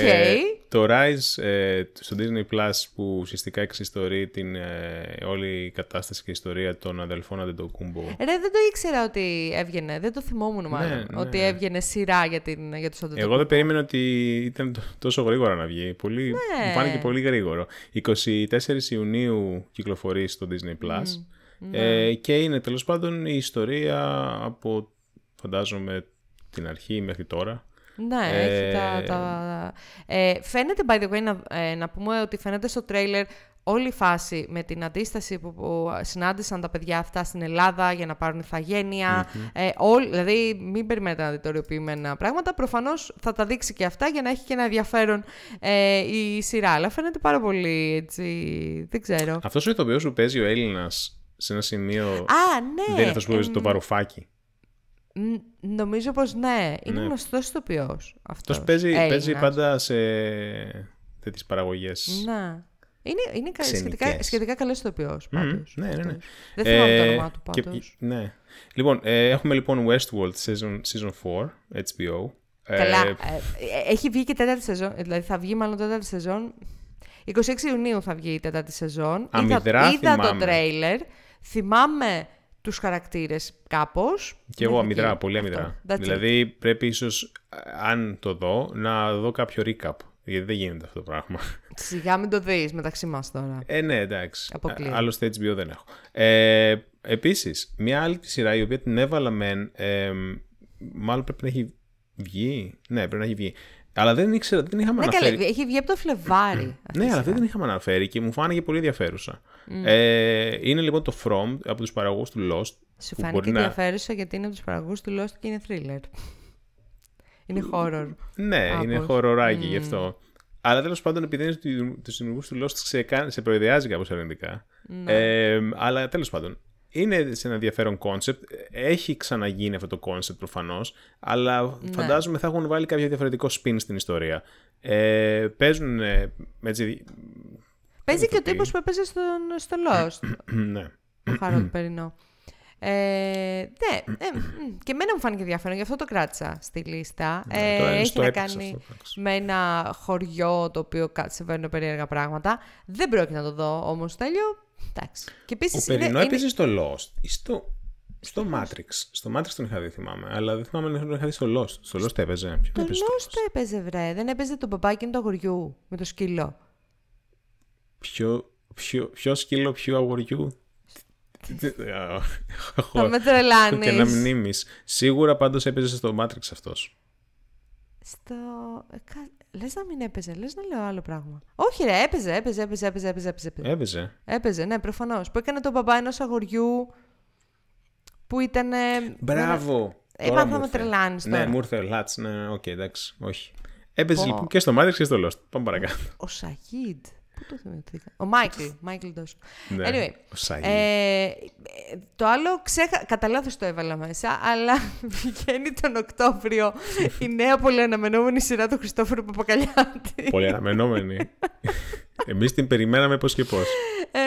το Rise ε, στο Disney Plus που ουσιαστικά εξιστορεί την ε, όλη κατάσταση και ιστορία των αδελφών Αντετοκούμπο. Ρε, δεν το ήξερα ότι έβγαινε. Δεν το θυμόμουν μάλλον. ναι. Ότι έβγαινε σειρά για, την, για τους Εγώ Αντετοκούμπο. δεν περίμενα ότι ήταν τ- τόσο γρήγορα να βγει. Πολύ, Ναι. Μου φάνηκε πολύ γρήγορο. 24 Ιουνίου κυκλοφορεί στο Disney Plus. Ε, και είναι τέλος πάντων η ιστορία από φαντάζομαι την αρχή μέχρι τώρα. Ναι, έχει τα... τα... Ε, φαίνεται, by the way, να, ε, να πούμε ότι φαίνεται στο τρέιλερ όλη η φάση με την αντίσταση που, που συνάντησαν τα παιδιά αυτά στην Ελλάδα για να πάρουν ηθαγένεια. Ε, όλ- δηλαδή, μην περιμένετε να δείτε οριοποιημένα πράγματα. Προφανώς θα τα δείξει και αυτά για να έχει και ένα ενδιαφέρον ε, η σειρά. Αλλά φαίνεται πάρα πολύ έτσι. Δεν ξέρω. Αυτός ο ηθοποιός που παίζει ο Έλληνας σε ένα σημείο Α, ναι! δεν είναι αυτός που παίζει το βαρουφάκι. Μ, Νομίζω πως ναι. Είναι Ναι. γνωστός ηθοποιός αυτός. Αυτός παίζει, παίζει Έλληνας. πάντα σε τέτοιες παραγωγές. Ναι. Είναι, είναι κα- σχετικά, Ξενικές. σχετικά καλός ηθοποιός. Μμμ, ναι, ναι, ναι. Δεν θυμάμαι το Ε, όνομά του και- πάντως. ναι. Λοιπόν, ε, έχουμε λοιπόν Westworld season, season 4, HBO. Καλά. Ε, ε, ε, έχει βγει και τέταρτη σεζόν. ε, Δηλαδή θα βγει μάλλον τέταρτη σεζόν. 26 Ιουνίου θα βγει η τέταρτη σεζόν. Αμυδρά είδα, είδα το θυμάμαι. τρέιλερ. Θυμάμαι τους χαρακτήρες κάπως. Και εγώ Μέχρι αμυδρά, εκεί. πολύ Αυτό. αμυδρά. That's it. Δηλαδή πρέπει ίσως, αν το δω, να δω κάποιο recap. Γιατί δεν γίνεται αυτό το πράγμα. Σιγά μην το δεις μεταξύ μας τώρα. Ε, ναι, εντάξει. Αποκλείεται. Άλλο στο HBO δεν έχω. Ε, Επίσης, μια άλλη σειρά η οποία την έβαλα μεν. Ε, μάλλον πρέπει να έχει βγει. Ναι, πρέπει να έχει βγει. Αλλά δεν ήξερα, δεν την είχαμε Ναι, αναφέρει. καλέ, έχει βγει από το Φλεβάρι. αυτή Ναι, η αλλά σειρά. δεν την είχαμε αναφέρει και μου φάνηκε πολύ ενδιαφέρουσα. Ε, είναι λοιπόν το From από τους παραγωγούς του Lost. Σου που φάνηκε μπορεί να- ενδιαφέρουσα γιατί είναι από τους παραγωγούς του Lost και είναι thriller. είναι horror. Ναι, Κάπως. είναι horrorάκι γι' αυτό. Αλλά τέλος πάντων, επειδή είναι του δημιουργούς του Lost, σε, κα- σε προειδεάζει κάπως αρνητικά. Ναι. Ε, αλλά τέλος πάντων, είναι σε ένα ενδιαφέρον concept. Έχει ξαναγίνει αυτό το concept προφανώς, αλλά Ναι. φαντάζομαι θα έχουν βάλει κάποιο διαφορετικό spin στην ιστορία. Ε, παίζουν ε, έτσι. Παίζει και ο ηθοποιοί. τύπος που έπαιζε στον, στο Lost. ναι. το Χάρολντ Περινό. Ε, ναι, ε, μ, και εμένα μου φάνηκε ενδιαφέρον, γι' αυτό το κράτησα στη λίστα. Ναι, Ε, το- έχει στο να έπαιξα κάνει αυτό, εντάξει. με ένα χωριό το οποίο κα- συμβαίνουν περίεργα πράγματα. Δεν πρόκειται να το δω όμως τέλειο. Εντάξει. Και Ο επίση. Περινό έπαιζε στο Lost ή στο, στο Matrix. Στο Matrix τον είχα δει, θυμάμαι. Αλλά δεν θυμάμαι αν τον είχα δει στο Lost. Στο Lost έπαιζε. Ποιο Το έπαιζε στο Lost Lost? το έπαιζε, βρε. Δεν έπαιζε το μπαμπάκι του αγοριού με το σκύλο. Ποιο, ποιο, ποιο σκύλο, ποιο αγοριού; Τι- τι- α, έχω- Θα με έχω και ένα τρελάνει. μνήμης. Σίγουρα πάντως έπαιζε στο Matrix αυτός. Στο. Λες να μην έπαιζε, λες να λέω άλλο πράγμα. Όχι, ρε, έπαιζε, έπαιζε, έπαιζε, έπαιζε. έπαιζε, έπαιζε. Έπαιζε. Έπαιζε, ναι, προφανώς. Που έκανε τον μπαμπά ενός αγοριού που ήταν. Μπράβο. Ε, Τώρα μα μου θα με ήρθε. τρελάνεις Ναι, τώρα. μου ήρθε ο Λάτς. Ναι, οκ, εντάξει. Όχι. Έπαιζε Πω. λοιπόν και στο Matrix και στο Lost. Πάμε παρακάτω. Ο Σαγίδ. Πού το θυμήθηκα. Ο Μάικλ. Μάικλ Ντόσο. Ναι, Anyway. ο Σαγίδ. Ε, ε, το άλλο ξέχα... Κατά λάθος το έβαλα μέσα, αλλά βγαίνει τον Οκτώβριο η νέα πολύ αναμενόμενη σειρά του Χριστόφορου Παπακαλιάτη. Πολύ αναμενόμενη. Εμείς την περιμέναμε πώς και πώς. Ε,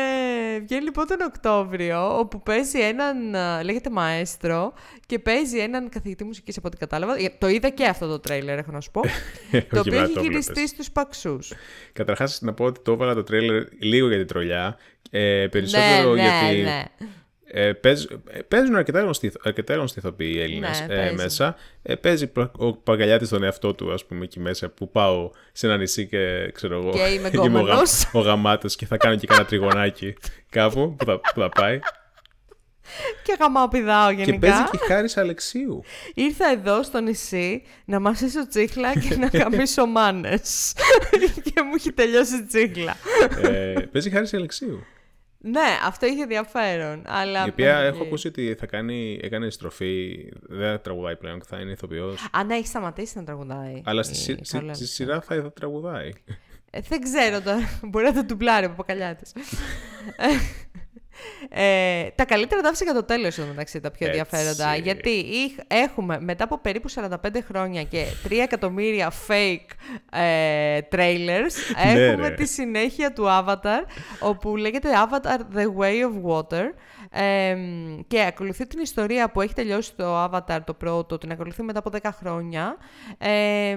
βγαίνει λοιπόν τον Οκτώβριο, όπου παίζει έναν, α, λέγεται Μαέστρο, και παίζει έναν καθηγητή μουσικής από ό,τι κατάλαβα. Ε, Το είδα και αυτό το τρέιλερ, έχω να σου πω. το οποίο έχει γυριστεί στους Παξούς. Καταρχάς, να πω ότι το έβαλα το τρέλερ λίγο για την τρολιά. Ε, περισσότερο ναι, γιατί. ναι, ναι. Ε, παίζ- ε, παίζουν αρκετά γνωστοί, αρκετά γνωστοί ηθοποιοί οι Έλληνες Ναι, ε, παίζουν. μέσα. Ε, παίζει προ- ο Παγκαλιάτης τον εαυτό του, ας πούμε, εκεί μέσα που πάω σε ένα νησί και ξέρω εγώ. Και είμαι ο, γα- γκόμενος. ο γαμάτος και θα κάνω και κάνα τριγωνάκι κάπου που θα, που θα πάει. Και γαμάω πηδάω και γενικά. παίζει και η Χάρης Αλεξίου. Ήρθα εδώ στο νησί να μασίσω τσίχλα και να γαμίσω μάνες. και μου έχει τελειώσει η τσίχλα. ε, παίζει η Χάρης Αλεξίου. Ναι, αυτό είχε ενδιαφέρον. Αλλά... η οποία έχω ακούσει ότι θα κάνει, έκανε στροφή, δεν τραγουδάει πλέον και θα είναι ηθοποιός. Α, ναι, έχει σταματήσει να τραγουδάει. Αλλά στη, η σι- στη- Καρόλα στη Αλεξίου. σειρά θα, θα τραγουδάει. Ε, δεν ξέρω τώρα. Μπορεί να το ντουμπλάρει από παπακαλιάτες. ε, τα καλύτερα τα άφησα για το τέλος εδώ μεταξύ τα πιο Έτσι. ενδιαφέροντα. Γιατί είχ- έχουμε μετά από περίπου 45 χρόνια και 3 εκατομμύρια fake ε, trailers, Ναι, έχουμε ρε. τη συνέχεια του Avatar, όπου λέγεται Avatar The Way of Water. Ε, και ακολουθεί την ιστορία που έχει τελειώσει το Avatar το πρώτο, την ακολουθεί μετά από 10 χρόνια. Ε,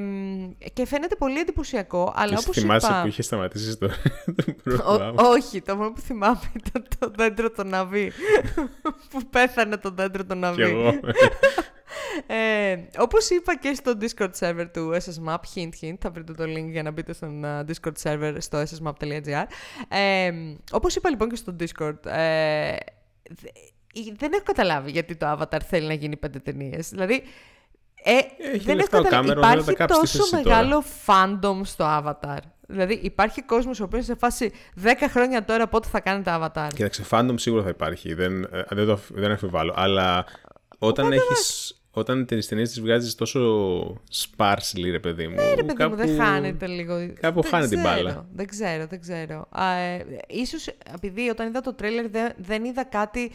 και φαίνεται πολύ εντυπωσιακό, αλλά και εσύ όπως θυμάσαι είπα... που είχε σταματήσει το, το Ο- πρόγραμμα. όχι, το μόνο που θυμάμαι ήταν το δέντρο το ναβί. που πέθανε το δέντρο το Κι ναβί. εγώ. Ε, όπως είπα και στο Discord server του SSMAP, hint hint, θα βρείτε το link για να μπείτε στον α, Discord server στο ssmap.gr. Ε, όπως είπα λοιπόν και στο Discord, ε, δε- δεν έχω καταλάβει γιατί το Avatar θέλει να γίνει πέντε ταινίες. Δηλαδή, ε, Έχει δεν έχω λεφτά ο καταλάβει. Cameron, δεν θα τα Υπάρχει κάψεις τη τόσο θέση τώρα. μεγάλο fandom στο Avatar. Δηλαδή, υπάρχει κόσμος ο οποίος σε φάση 10 χρόνια τώρα πότε θα κάνει το Avatar. Κοίταξε, fandom σίγουρα θα υπάρχει. Δεν, ε, δεν, το, δεν αμφιβάλλω. Αλλά όταν έχεις... Όταν τι ταινίε τι βγάζεις τόσο sparsely, ρε παιδί μου. Ναι, ρε παιδί μου, δεν χάνεται λίγο. κάπου Δεν χάνει την ξέρω, μπάλα. Δεν ξέρω, δεν ξέρω. Α, ε, ίσως επειδή όταν είδα το τρέλερ δεν, δεν είδα κάτι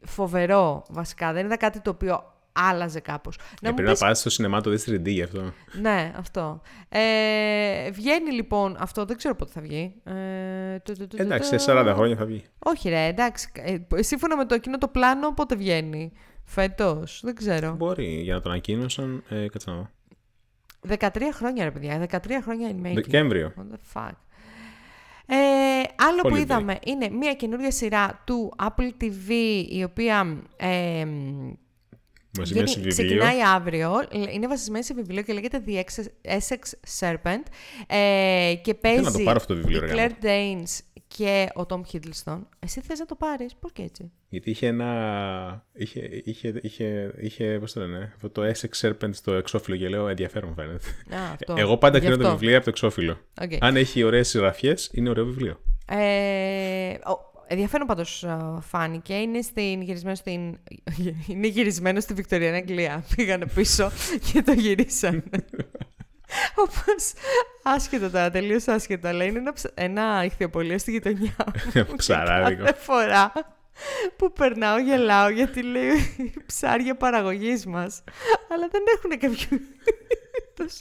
φοβερό βασικά. Δεν είδα κάτι το οποίο άλλαζε κάπως. Ε, πρέπει να πας στο σινεμά το δεις 3D γι' αυτό. Ναι, αυτό. Ε, βγαίνει λοιπόν αυτό, δεν ξέρω πότε θα βγει. Ε, του- του- του- Εντάξει, του- σε 40 χρόνια θα βγει. Όχι ρε, εντάξει. Ε, σύμφωνα με το εκείνο το πλάνο, πότε βγαίνει; Φέτος, δεν ξέρω. Μπορεί, για να το ανακοίνωσαν. Ε, κάτσε να δω. 13 χρόνια ρε παιδιά, 13 χρόνια in making. Δεκέμβριο. What the fuck. Ε, άλλο που Holiday. είδαμε είναι μια καινούργια σειρά του Apple TV η οποία ε, Βασισμένη σε Βγαίνει- βιβλίο. Ξεκινάει αύριο, είναι βασισμένη σε βιβλίο και λέγεται The Essex- Essex Serpent ε, και παίζει να το πάρω αυτό το βιβλίο, η ρε Claire Danes και ο Tom Hiddleston. Εσύ θες να το πάρεις, πώς και έτσι; Γιατί είχε ένα. είχε, είχε, είχε, είχε πώς το λένε, αυτό το Essex Serpent στο εξώφυλλο και λέω ενδιαφέρον φαίνεται. Α, αυτό. Εγώ πάντα Γι' κρίνω τα αυτό. βιβλία από το εξώφυλλο. Οκ. Αν έχει ωραίες ζωγραφιές, είναι ωραίο βιβλίο. Ε, ο- ενδιαφέρον πάντως α, φάνηκε. Είναι στην, γυρισμένο στην, είναι γυρισμένο στη Βικτωριανή Αγγλία. Πήγανε πίσω και το γυρίσανε. Όπως άσχετο τώρα, τελείως άσχετο, αλλά είναι ένα, ψ- ένα ηχθειοπολείο στη γειτονιά μου. και Ψαράδικο. Κάθε φορά που περνάω γελάω γιατί λέει ψάρια παραγωγής μας. Αλλά δεν έχουν κάποιο είδους,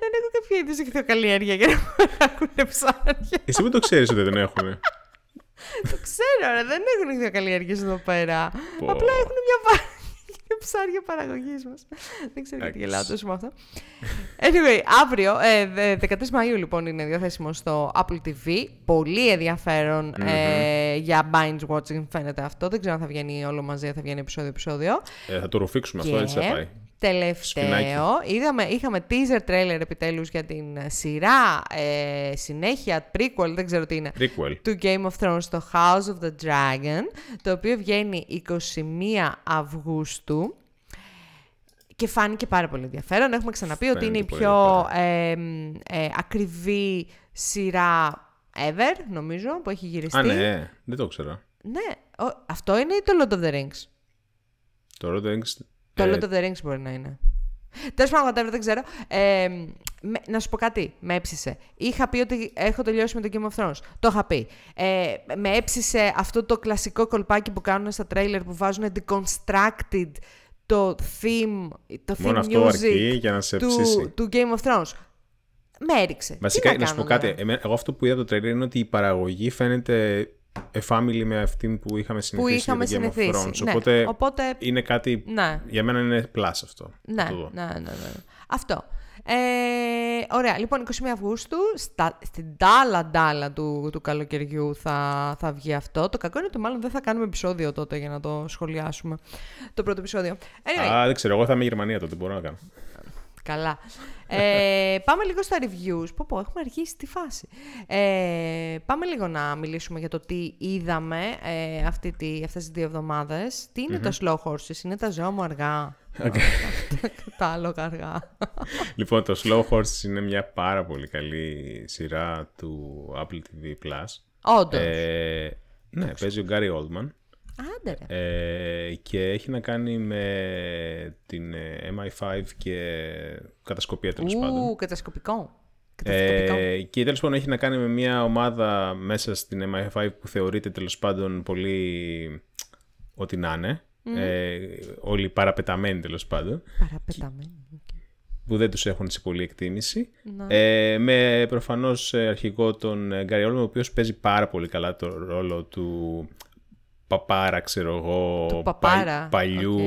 δεν έχουν κάποιο είδους ηχθειοκαλλιέργεια για να παράγουν ψάρια. Εσύ δεν το ξέρεις ότι δεν έχουν. Το ξέρω, ρε, δεν έχουν ηχθειοκαλλιέργειες εδώ πέρα. Πω. Απλά έχουν μια πα- είναι ψάρια παραγωγής μας. δεν ξέρω γιατί Εντάξει. γελάω τόσο με αυτό. Anyway, αύριο, ε, δε- 13 Μαΐου λοιπόν είναι διαθέσιμο στο Apple TV. Πολύ ενδιαφέρον, ε, για binge watching φαίνεται αυτό. Δεν ξέρω αν θα βγαίνει όλο μαζί, θα βγαίνει επεισόδιο-επεισόδιο. Ε, θα το ρουφήξουμε αυτό, έτσι θα πάει. Τελευταίο, Σφινάκι. είδαμε, είχαμε teaser trailer επιτέλους για την ε, σειρά, ε, συνέχεια, prequel, δεν ξέρω τι είναι, Prequel. του Game of Thrones, το House of the Dragon, το οποίο βγαίνει 21 Αυγούστου. Και φάνηκε πάρα πολύ ενδιαφέρον. Έχουμε ξαναπεί ότι είναι η Φαίνεται πολύ πιο ε, ε, ακριβή σειρά ever, νομίζω, που έχει γυριστεί. Α, ναι, δεν το ξέρω. Ναι, ο- αυτό είναι ή το Lord of the Rings. Το Lord of the Rings. Το ε, Lord of the Rings μπορεί να είναι. Τέλος πάντων, whatever, δεν ξέρω. Ε, με- να σου πω κάτι, με έψησε. Είχα πει ότι έχω τελειώσει με το Game of Thrones. Το είχα πει. Ε, με έψησε αυτό το κλασικό κολπάκι που κάνουν στα τρέιλερ που βάζουν deconstructed το theme, το Μόνο theme αυτό music αρκεί για να σε του, ψήσει. του Game of Thrones. Με έριξε. Βασικά, Τι να, σου πω κάνω κάτι. τώρα. εμένα- εγώ αυτό που είδα το τρέλερ είναι ότι η παραγωγή φαίνεται a family με αυτήν που είχαμε Που συνηθίσει είχαμε για το Game of συνηθίσει. Thrones. Ναι. Οπότε, Οπότε είναι κάτι. ναι. Για μένα είναι plus αυτό. Ναι, Θα το δω. ναι, ναι, ναι. Αυτό. Ε, ωραία, λοιπόν, 21 Αυγούστου, στα, στην τάλα ντάλα του, του καλοκαιριού θα, θα βγει αυτό. Το κακό είναι ότι μάλλον δεν θα κάνουμε επεισόδιο τότε για να το σχολιάσουμε. Το πρώτο επεισόδιο. Anyway, Α, δεν ξέρω. Εγώ θα είμαι Γερμανία τότε. Μπορώ να κάνω. Καλά. Ε, πάμε λίγο στα reviews. Πω πω, έχουμε αργήσει τη φάση. Ε, πάμε λίγο να μιλήσουμε για το τι είδαμε ε, αυτή τη, αυτές τις δύο εβδομάδες. Τι ειναι τα slow horses, είναι τα ζώα μου αργά; τα άλογα αργά. λοιπόν, το Slow Horses είναι μια πάρα πολύ καλή σειρά του Apple TV Plus. Όντως. Ε, ναι, παίζει ο Gary Oldman. Άντε ρε. Ε, και έχει να κάνει με την ε, MI5 και κατασκοπία τέλος πάντων. Ου, κατασκοπικό. Κατασκοπικό. Ε, και τέλος πάντων έχει να κάνει με μια ομάδα μέσα στην MI5 που θεωρείται τέλος πάντων πολύ ό,τι να είναι. Ε, όλοι παραπεταμένοι τέλος πάντων. Παραπεταμένη. οκ. που δεν τους έχουν σε πολύ εκτίμηση. Ναι. Ε, με προφανώς ε, αρχηγό τον ε, Γκάρι Όλντμαν, ο οποίος παίζει πάρα πολύ καλά το ρόλο του παπάρα, ξέρω εγώ, Του παπάρα, παλιού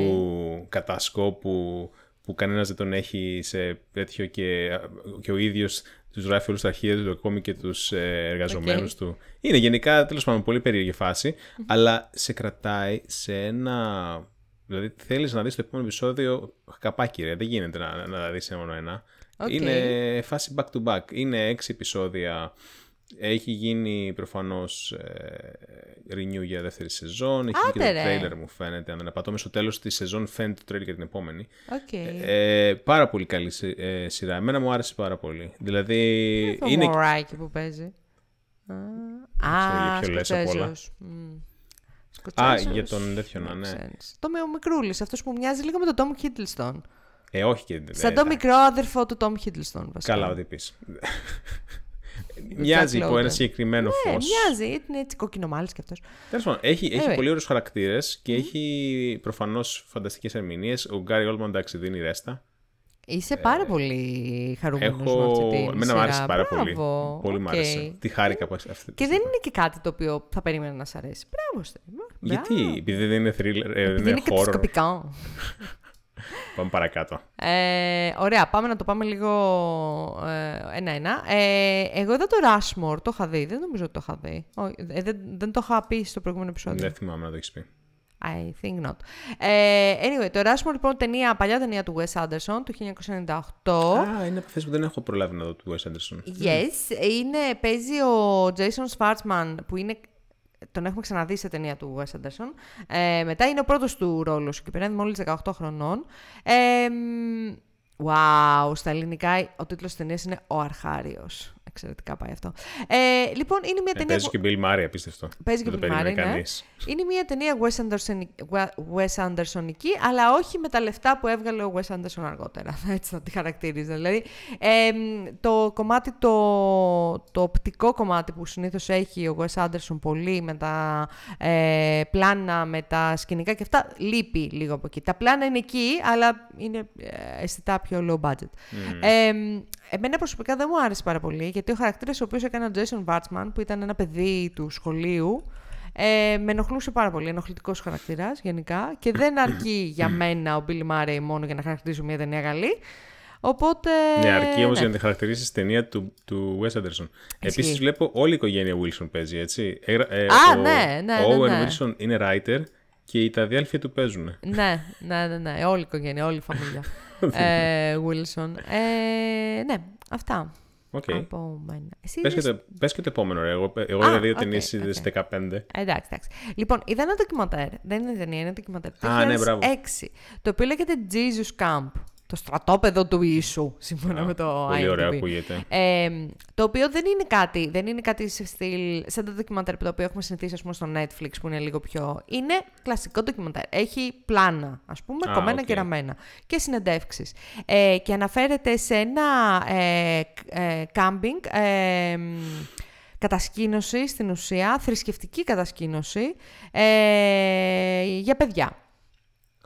κατασκόπου που κανένας δεν τον έχει σε τέτοιο και, και ο ίδιος τους γράφει όλους τα αρχεία του, ακόμη και τους ε, εργαζομένους του. Είναι γενικά, τέλος πάντων, πολύ περίεργη φάση, αλλά σε κρατάει σε ένα... Δηλαδή θέλεις να δεις το επόμενο επεισόδιο καπάκι ρε, δεν γίνεται να, να δεις ένα μόνο ένα. Οκ. Είναι φάση back to back, είναι έξι επεισόδια, έχει γίνει προφανώς ε, renew για δεύτερη σεζόν, έχει Άντε, και το ρε. τρέιλερ μου φαίνεται, αν δεν απατώμαι στο τέλος της σεζόν φαίνεται το τρέιλερ για την επόμενη. Οκ. Ε, πάρα πολύ καλή συ- ε, σειρά. Εμένα μου άρεσε πάρα πολύ. Δηλαδή. Το είναι... μωράκι που παίζει. Α, για ποιο λες απ' όλα. Σκοτσέζος. Μμ. Α, Σκοτσέζος. για τον τέτοιο να Makes ναι. sense. Το με- ο μικρούλης, αυτός που μοιάζει λίγο με τον Tom Hiddleston. Ε, όχι και. Σαν ε, το εντάξει. μικρό αδερφό του Tom Hiddleston, βασικά. Καλά, ό,τι πεις. Μοιάζει Jack από ένα Lowden. συγκεκριμένο Ναι, φως. μοιάζει, είναι έτσι κοκκινομάλλης κι αυτός. Τέλος πάντων, έχει, έχει Anyway. πολύ ωραίους χαρακτήρες και έχει προφανώς φανταστικές ερμηνείες. Ο Γκάρι Όλντμαν, εντάξει, δίνει ρέστα. Είσαι πάρα πολύ χαρούμενος με Ε, Έχω. αυτή τη Εμένα μου σειρά. άρεσε πάρα Μπράβο. πολύ. Πολύ μου Οκ. άρεσε. Τι χάρηκα από αυτή τη Και δεν στιγμή. είναι και κάτι το οποίο θα περίμενα να σ' αρέσει. Μπράβο, Στέ. Γιατί, Μπράβο. επειδή δεν είναι thriller, ε, δεν Επειδή είναι είναι horror. κατασκοπικό. Πάμε παρακάτω. Ε, ωραία, πάμε να το πάμε λίγο ε, ένα-ένα. Ε, εγώ είδα το Rushmore, το είχα δει. Δεν νομίζω ότι το είχα δει. Όχι, ε, δεν, δεν το είχα πει στο προηγούμενο επεισόδιο. Δεν θυμάμαι να το έχεις πει. I think not. Ε, anyway, το Rushmore λοιπόν ταινία, παλιά ταινία του Wes Anderson του 1998. Α, είναι από αυτές που δεν έχω προλάβει να δω του Wes Anderson. Yes, είναι, παίζει ο Jason Schwartzman που είναι τον έχουμε ξαναδεί σε ταινία του Wes Anderson. Ε, μετά είναι ο πρώτος του ρόλος και πήρε μόλις 18 χρονών. Ε, wow, στα ελληνικά ο τίτλος της ταινίας είναι «Ο Αρχάριος». Εξαιρετικά πάει αυτό. Ε, λοιπόν, είναι μια Ε, ταινία. παίζει που- και Bill Murray, απίστευτο. Παίζει και Δεν Bill το περίμενε Murray, ναι. κανείς. Είναι μια ταινία Wes, Anderson, Wes Andersonική, αλλά όχι με τα λεφτά που έβγαλε ο Wes Anderson αργότερα. Έτσι θα τη χαρακτήριζα. Δηλαδή, ε, το κομμάτι, το, το οπτικό κομμάτι που συνήθως έχει ο Wes Anderson πολύ με τα ε, πλάνα, με τα σκηνικά και αυτά, λείπει λίγο από εκεί. Τα πλάνα είναι εκεί, αλλά είναι ε, αισθητά πιο low budget. Ε, εμένα προσωπικά δεν μου άρεσε πάρα πολύ, γιατί ο χαρακτήρας ο οποίος έκανε ο Jason Bartman, που ήταν ένα παιδί του σχολείου, ε, με ενοχλούσε πάρα πολύ. Ενοχλητικός χαρακτήρας γενικά. Και δεν αρκεί για μένα ο Billy Murray μόνο για να χαρακτηρίσω μια ταινία καλή. Οπότε. Ναι, αρκεί όμως ναι. για να τη χαρακτηρίσει ταινία του, του Wes Anderson. Ισχύει. Επίσης, βλέπω όλη η οικογένεια Wilson παίζει, έτσι. Ε, ε, Α, ο, ναι, ναι, Ο ναι, Owen ναι. Wilson είναι writer και οι τα αδέλφια του παίζουν. ναι, ναι, ναι, ναι. Όλη η οικογένεια, όλη η φαμίλια. ε, Wilson. Ε, ναι, αυτά. Οκ. Από μένα. Εσύ Πες, και είδες- το, πες και το επόμενο, ρε. Εγώ, εγώ Α, είδα δύο οκ, ταινίες οκ. στις 15. Εντάξει, εντάξει. Λοιπόν, είδα ένα ντοκιμαντέρ. Δεν είναι ταινία, είναι ντοκιμαντέρ. Το Α, ναι, μπράβο. 2006. Το οποίο λέγεται Jesus Camp. Το στρατόπεδο του Ιησού, σύμφωνα με το Πολύ ωραίο IMDb. ακούγεται. Ε, το οποίο δεν είναι κάτι, δεν είναι κάτι σε στυλ, σαν τα ντοκιμαντέρ το οποίο έχουμε συνηθίσει ας πούμε, στο Netflix που είναι λίγο πιο... Είναι κλασικό ντοκιμαντέρ. Έχει πλάνα, ας πούμε, Α, κομμένα οκ. και ραμμένα. Και συνεντεύξεις. Ε, και αναφέρεται σε ένα ε, ε, κάμπινγκ, ε, μ, κατασκήνωση στην ουσία, θρησκευτική κατασκήνωση ε, για παιδιά.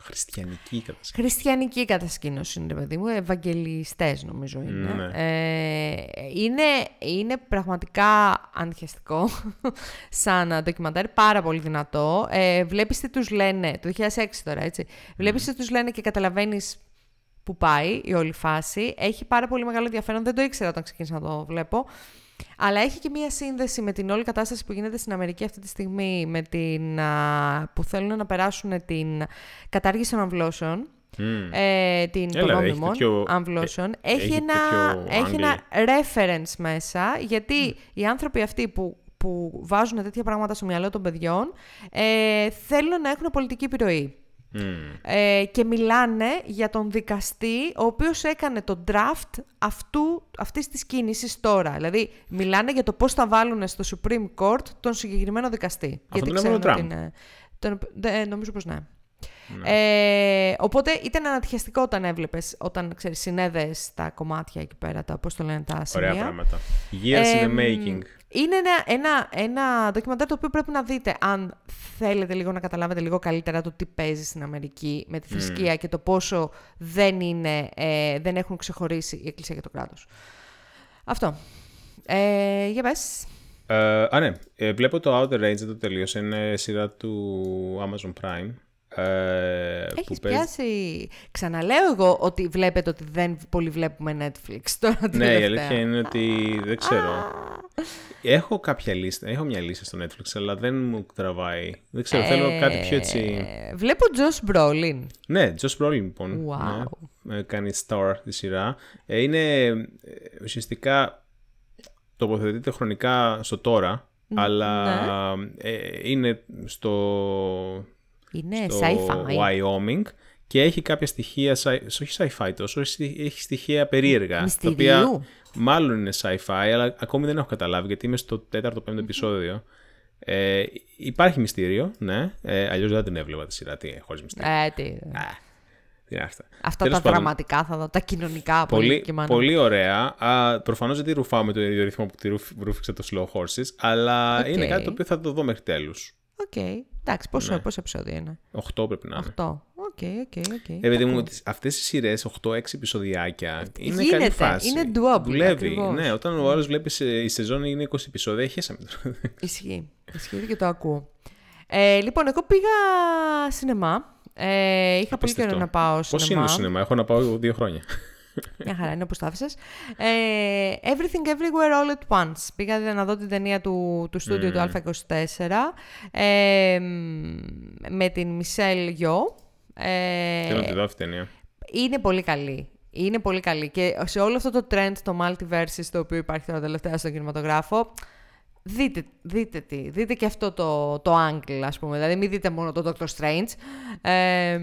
Χριστιανική κατασκευή. Χριστιανική κατασκήνωση είναι, ρε παιδί μου. Ευαγγελιστές νομίζω είναι. Ναι. Ε, είναι. Είναι πραγματικά ανησυχητικό σαν ντοκιμαντέρ, πάρα πολύ δυνατό. Ε, βλέπεις τι τους λένε, το 2006 τώρα έτσι, βλέπεις τι τους λένε και καταλαβαίνεις που πάει η όλη φάση. Έχει πάρα πολύ μεγάλο ενδιαφέρον, δεν το ήξερα όταν ξεκίνησα να το βλέπω. Αλλά έχει και μία σύνδεση με την όλη κατάσταση που γίνεται στην Αμερική αυτή τη στιγμή, με την, α, που θέλουν να περάσουν την κατάργηση των αμβλώσεων, Μμμ. ε, την Έλα, των ρε, έχει νόμιμων τέτοιο- αμβλώσεων. ε, έχει, έχει ένα, τέτοιο έχει ένα reference μέσα, γιατί οι άνθρωποι αυτοί που, που βάζουν τέτοια πράγματα στο μυαλό των παιδιών ε, θέλουν να έχουν πολιτική επιρροή. Μμμ. Ε, και μιλάνε για τον δικαστή ο οποίος έκανε το draft αυτού, αυτής της κίνησης τώρα. Δηλαδή, μιλάνε για το πώς θα βάλουν στο Supreme Court τον συγκεκριμένο δικαστή. Αυτό τον ξέρουν έβαλε ο ότι είναι- τον- δε- νομίζω πως ναι. Ε, οπότε ήταν ανατυχιαστικό όταν έβλεπες, όταν ξέρεις, συνέδες τα κομμάτια εκεί πέρα, τα, πώς το λένε, τα σημεία. Ωραία πράγματα. Years in the Εμ, making. Είναι ένα, ένα, ένα ντοκιμαντέρ το οποίο πρέπει να δείτε αν θέλετε λίγο να καταλάβετε λίγο καλύτερα το τι παίζει στην Αμερική με τη θρησκεία και το πόσο δεν, είναι, ε, δεν έχουν ξεχωρίσει η Εκκλησία και το κράτος. Αυτό. Ε, για πες. Ε, α, ναι. Ε, βλέπω το Outer Range, δεν το τελείωσε. Είναι σειρά του Amazon Prime. Ε, που Έχεις παίζει- πιάσει... Ξαναλέω εγώ ότι βλέπετε ότι δεν πολύ βλέπουμε Netflix τώρα Ναι, η τελευταία. αλήθεια είναι ότι δεν ξέρω. Έχω κάποια λίστα, έχω μια λίστα στο Netflix, αλλά δεν μου τραβάει. Δεν ξέρω, θέλω κάτι πιο έτσι. Ε, Βλέπω Josh Brolin. Ναι, Josh Brolin λοιπόν. Wow. Ναι, Ε, κάνει star τη σειρά. Ε, είναι ε, ουσιαστικά τοποθετείται χρονικά στο τώρα, αλλά ναι. ε, είναι στο, Είναι στο sci-fi. Wyoming και έχει κάποια στοιχεία, sci- όχι sci-fi τόσο, έχει έχει στοιχεία περίεργα. Τα Μυστηρίου. οποία μάλλον είναι sci-fi, αλλά ακόμη δεν έχω καταλάβει γιατί είμαι στο τέταρτο πέμπτο επεισόδιο. Ε, υπάρχει μυστήριο, ναι. Ε, Αλλιώς δεν την έβλεπα τη σειρά. Τι, χωρίς μυστήριο. Ε, τι... Τι είναι αυτά. Αυτά Τέλος τα πάντων, δραματικά θα δω, τα κοινωνικά Πολύ, και μάνα. πολύ ωραία. Προφανώς δεν τη ρουφάω με τον ίδιο ρυθμό που τη ρουφ- ρούφηξα το Slow Horses, αλλά Οκ. είναι κάτι το οποίο θα το δω μέχρι τέλους. Οκ. Εντάξει, πόσο, Ναι. πόσο επεισόδιο είναι; 8 πρέπει να είναι. Αυτό. OK, OK, OK. Ε, παιδί Τα μου, ακούω. τις- αυτές οι σειρές, 8-6 επεισοδιάκια, είναι Γίνεται, καλή φάση. είναι doable, Δουλεύει. ακριβώς. Ναι, όταν ο άλλος βλέπεις ε, η σεζόν είναι 20 επεισόδια, χέσαμε τώρα. Ισχύει. Ισχύει και το ακούω. Ε, λοιπόν, εγώ πήγα σινεμά. Ε, είχα πολύ Απίστευτο. καιρό να πάω Πώς σινεμά. είναι το σινεμά, έχω να πάω δύο χρόνια. Μια χαρά είναι όπως το άφησες. Ε, Everything Everywhere All at Once. Πήγα να δω την ταινία του, του στούντιο του A24 ε, με την Μισελ Γιο. Ε, Θέλω να τη δω αυτή ταινία. Είναι πολύ καλή. Είναι πολύ καλή. Και σε όλο αυτό το trend, το multiverse, το οποίο υπάρχει τώρα τελευταία στον κινηματογράφο, δείτε, δείτε τι, δείτε και αυτό το, το angle, ας πούμε, δηλαδή μην δείτε μόνο το Doctor Strange. Ε,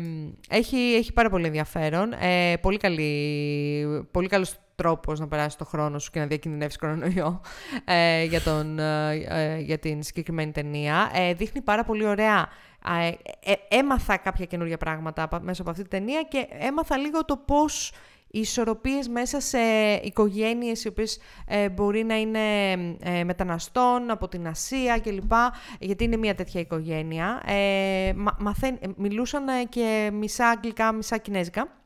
έχει, έχει πάρα πολύ ενδιαφέρον, ε, πολύ, καλή, πολύ καλός τρόπος να περάσεις το χρόνο σου και να διακινδυνεύεις κορονοϊό ε, για, τον, ε, ε, για την συγκεκριμένη ταινία. Ε, δείχνει πάρα πολύ ωραία έμαθα κάποια καινούργια πράγματα μέσα από αυτή την ταινία και έμαθα λίγο το πώς οι ισορροπίες μέσα σε οικογένειες οι οποίες ε, μπορεί να είναι ε, μεταναστών από την Ασία κλπ. Γιατί είναι μια τέτοια οικογένεια. Ε, μιλούσαν και μισά αγγλικά, μισά κινέζικα.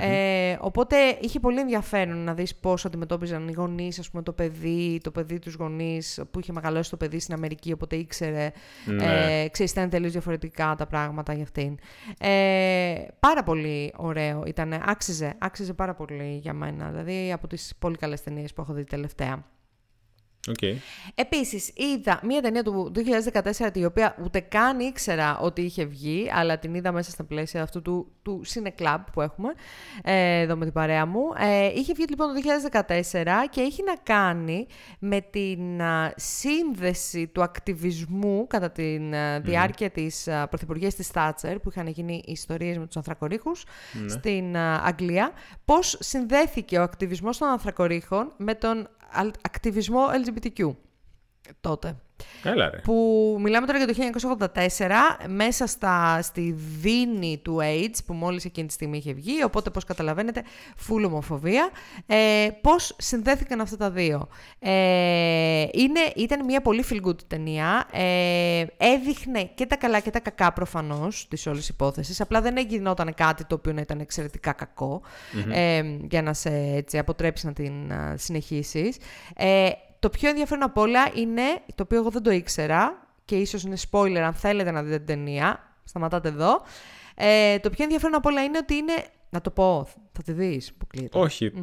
Ε, οπότε είχε πολύ ενδιαφέρον να δεις πώς αντιμετώπιζαν οι γονείς, ας πούμε, το παιδί, το παιδί τους γονείς που είχε μεγαλώσει το παιδί στην Αμερική, οπότε ήξερε, ναι. ε, ξέρεις, ήταν τελείως διαφορετικά τα πράγματα για αυτήν. Ε, πάρα πολύ ωραίο ήταν, άξιζε, άξιζε πάρα πολύ για μένα, δηλαδή από τις πολύ καλές ταινίες που έχω δει τελευταία. Okay. Επίσης, είδα μία ταινία του 2014, η οποία ούτε καν ήξερα ότι είχε βγει, αλλά την είδα μέσα στα πλαίσια αυτού του, του Cine Club που έχουμε, ε, εδώ με την παρέα μου. Ε, είχε βγει λοιπόν το 2014 και έχει να κάνει με την σύνδεση του ακτιβισμού κατά τη διάρκεια mm. της uh, πρωθυπουργίας της Θάτσερ, που είχαν γίνει ιστορίες με τους ανθρακορίχους ναι. στην Αγγλία, πώς συνδέθηκε ο ακτιβισμός των ανθρακορίχων με τον ακτιβισμό LGBTQ τότε. Έλα ρε. Που μιλάμε τώρα για το 1984, μέσα στα, στη δίνη του AIDS, που μόλις εκείνη τη στιγμή είχε βγει, οπότε πώς καταλαβαίνετε, φουλ ομοφοβία. Ε, πώς συνδέθηκαν αυτά τα δύο. Ε, είναι, ήταν μια πολύ feel good ταινία. Ε, έδειχνε και τα καλά και τα κακά προφανώς της όλης υπόθεσης. Απλά δεν γινόταν κάτι το οποίο να ήταν εξαιρετικά ε, για να σε έτσι, αποτρέψει να την uh, συνεχίσεις. Ε, το πιο ενδιαφέρον από όλα είναι, το οποίο εγώ δεν το ήξερα και ίσως είναι spoiler αν θέλετε να δείτε την ταινία, σταματάτε εδώ. Ε, το πιο ενδιαφέρον από όλα είναι ότι είναι, να το πω, θα τη δεις που Όχι. Mm.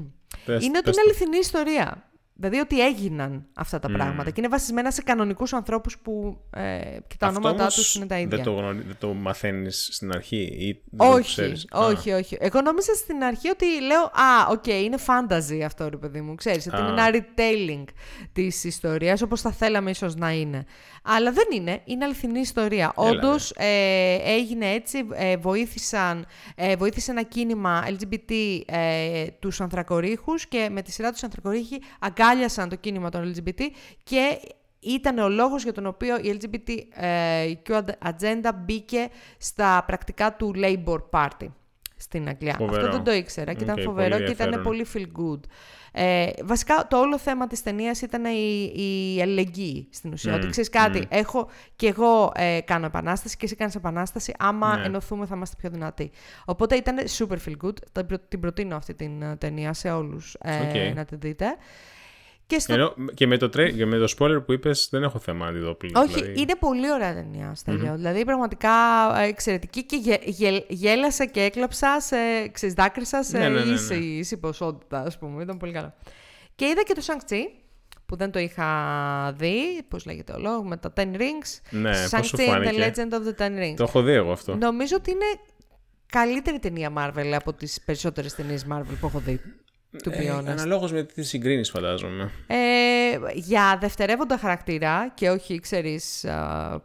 είναι ότι είναι αληθινή ιστορία. Δηλαδή ότι έγιναν αυτά τα πράγματα και είναι βασισμένα σε κανονικούς ανθρώπους που ε, και τα ονόματά τους είναι τα ίδια. Δεν το, δεν το μαθαίνεις στην αρχή ή δεν όχι, το όχι, όχι. Εγώ νόμιζα στην αρχή ότι λέω Α, OK, okay, είναι fantasy αυτό, ρε παιδί μου. Ξέρεις, ότι είναι ένα retelling της ιστορίας όπως θα θέλαμε ίσως να είναι. Αλλά δεν είναι. Είναι αληθινή ιστορία. Όντως ε, έγινε έτσι. Ε, βοήθησαν, ε, βοήθησε ένα κίνημα LGBT ε, τους ανθρακορίχους και με τη σειρά τους ανθρακορίχοι αγκάλιασαν το κίνημα των LGBT και ήταν ο λόγος για τον οποίο η LGBT ε, ατζέντα μπήκε στα πρακτικά του Labour Party στην Αγγλία. Αυτό δεν το ήξερα και ήταν φοβερό και ήταν πολύ feel good. Ε, βασικά το όλο θέμα της ταινίας ήταν η, η αλληλεγγύη στην ουσία. Mm, ότι ξέρεις κάτι, έχω και εγώ ε, κάνω επανάσταση και εσύ κάνεις επανάσταση. Άμα ναι. ενωθούμε θα είμαστε πιο δυνατοί. Οπότε ήταν super feel good. Την προτείνω αυτή την ε, ταινία σε όλους ε, να την δείτε. Και, στο... και, με το τρέ... και με το spoiler που είπες, δεν έχω θέμα να τη δω πλέον. Όχι, δηλαδή... είναι πολύ ωραία ταινία, Στέλιο. Mm-hmm. Δηλαδή, πραγματικά ε, εξαιρετική και γε... Γε... γέλασα και έκλαψα, σε... ξέρεις, δάκρυσα σε ναι, ναι, ναι, ίση, ναι. ίση ποσότητα, ας πούμε. Ήταν πολύ καλό. Και είδα και το Shang-Chi, που δεν το είχα δει, πώς λέγεται ο λόγος, με τα Ten Rings. Ναι, Shang-Chi and the Legend of the Ten Rings. Το έχω δει εγώ αυτό. Νομίζω ότι είναι καλύτερη ταινία Marvel από τις περισσότερες ταινίες Marvel που έχω δει. Ε, Αναλόγως με τι συγκρίνεις, φαντάζομαι. Ε, για δευτερεύοντα χαρακτήρα και όχι, ξέρεις,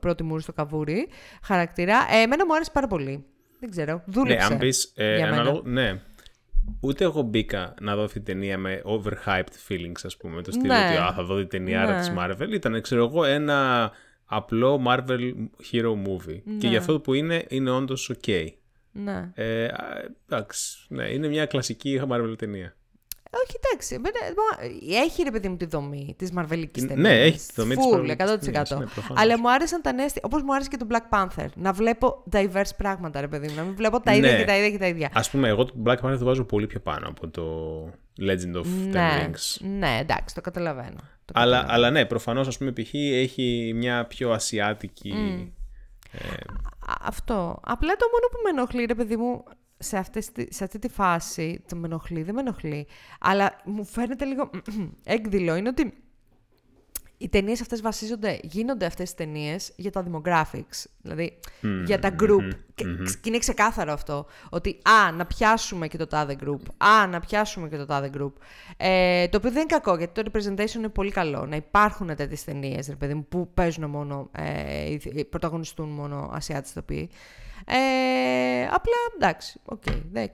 πρώτη μούρη στο καβούρι χαρακτήρα, ε, εμένα μου άρεσε πάρα πολύ. Δεν ξέρω. Δούλεψε. Ναι, αν πεις. Ε, αναλόγω, ναι. Ούτε εγώ μπήκα να δω αυτή την ταινία με overhyped feelings, ας πούμε. Το στυλ ναι. ότι α, θα δω την ταινία ναι. τη Marvel. Ήταν, ξέρω εγώ, ένα απλό Marvel hero movie. Ναι. Και για αυτό που είναι, είναι όντως ok. Ναι. Ε, εντάξει. Ναι, είναι μια κλασική Marvel ταινία. Όχι, εντάξει. Έχει ρε παιδί μου τη δομή της Μαρβελικής ταινία. Ναι, έχει τη δομή της 100%. Ναι, Αλλά μου άρεσαν τα νέα. Όπως μου άρεσε και το Black Panther. Να βλέπω diverse πράγματα, ρε παιδί μου. Να μην βλέπω τα ίδια ναι. και τα ίδια και τα ίδια. Α πούμε, εγώ το Black Panther το βάζω πολύ πιο πάνω από το Legend of ναι, Ten Rings. Ναι, εντάξει, το καταλαβαίνω. Το αλλά, αλλά ναι, προφανώς, ας πούμε, π.χ. έχει μια πιο ασιάτικη. Ε... Αυτό. Απλά το μόνο που με ενοχλεί, ρε παιδί μου, σε, αυτές, σε αυτή τη φάση, το με ενοχλεί, δεν με ενοχλεί, αλλά μου φαίνεται λίγο έκδηλο, είναι ότι οι ταινίες αυτές βασίζονται, γίνονται αυτές τι ταινίες για τα demographics. Δηλαδή για τα group. και, είναι ξεκάθαρο αυτό. Ότι α, να πιάσουμε και το τάδε group. Α, να πιάσουμε και το τάδε group. Ε, το οποίο δεν είναι κακό, γιατί το representation είναι πολύ καλό. Να υπάρχουν τέτοιες ταινίες, που παίζουν μόνο, ε, πρωταγωνιστούν μόνο Ασιάτες ηθοποιοί. Ε, απλά εντάξει, OK. Okay, ναι,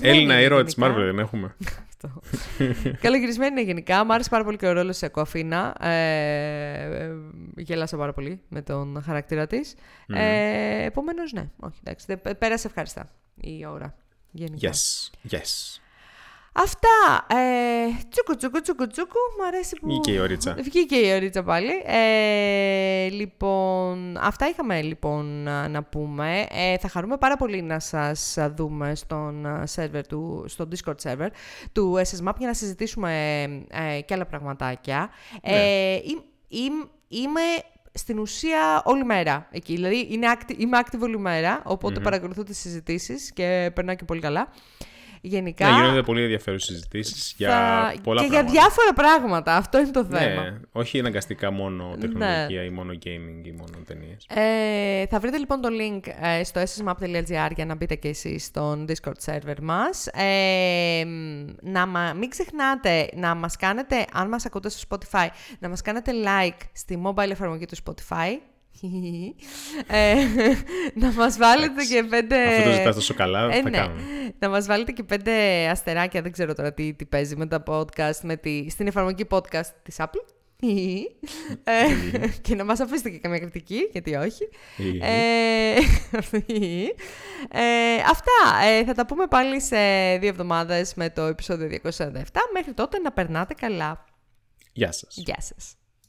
Έλληνα ήρωα της Marvel δεν έχουμε. Καλογυρισμένη είναι γενικά. Μ' άρεσε πάρα πολύ και ο ρόλος της Awkwafina. Ε, γέλασα πάρα πολύ με τον χαρακτήρα της. Mm. Ε, Επομένως, ναι. Όχι, εντάξει. Πέρασε ευχαριστά η ώρα. Γενικά. Yes. Yes. Αυτά. Ε, τσούκου, τσούκου, τσούκου, τσούκου. Μ' αρέσει που... Βγήκε η ωρίτσα. Βγήκε η ωρίτσα πάλι. Ε, λοιπόν, αυτά είχαμε λοιπόν να πούμε. Ε, θα χαρούμε πάρα πολύ να σας δούμε στον server του, στο Discord server του SSMAP για να συζητήσουμε ε, και άλλα πραγματάκια. Ναι. Ε, είμαι στην ουσία όλη μέρα εκεί. Δηλαδή είναι είμαι active όλη μέρα, παρακολουθώ τις συζητήσεις και περνάω και πολύ καλά γενικά. Ναι, γίνονται πολύ ενδιαφέρουσες συζητήσεις για πολλά και πράγματα. για διάφορα πράγματα. Αυτό είναι το ναι, θέμα. Ναι, όχι αναγκαστικά μόνο τεχνολογία ή μόνο gaming ή μόνο ταινίες. Ε, θα βρείτε λοιπόν το link ε, στο ssmap.gr για να μπείτε και εσείς στον Discord server μας. Ε, να μην ξεχνάτε να μας κάνετε, αν μας ακούτε στο Spotify, να μας κάνετε like στη mobile εφαρμογή του Spotify ε, να μας βάλετε και πέντε... Αυτό το ζητάς τόσο καλά, ε, θα ναι. Να μας βάλετε και πέντε αστεράκια, δεν ξέρω τώρα τι, τι παίζει με τα podcast, με τη, στην εφαρμογή podcast της Apple. ε, και να μας αφήσετε και καμία κριτική, γιατί όχι. ε, ε, αυτά. Ε, θα τα πούμε πάλι σε δύο εβδομάδες με το επεισόδιο 247. Μέχρι τότε να περνάτε καλά. Γεια σας. Γεια σας.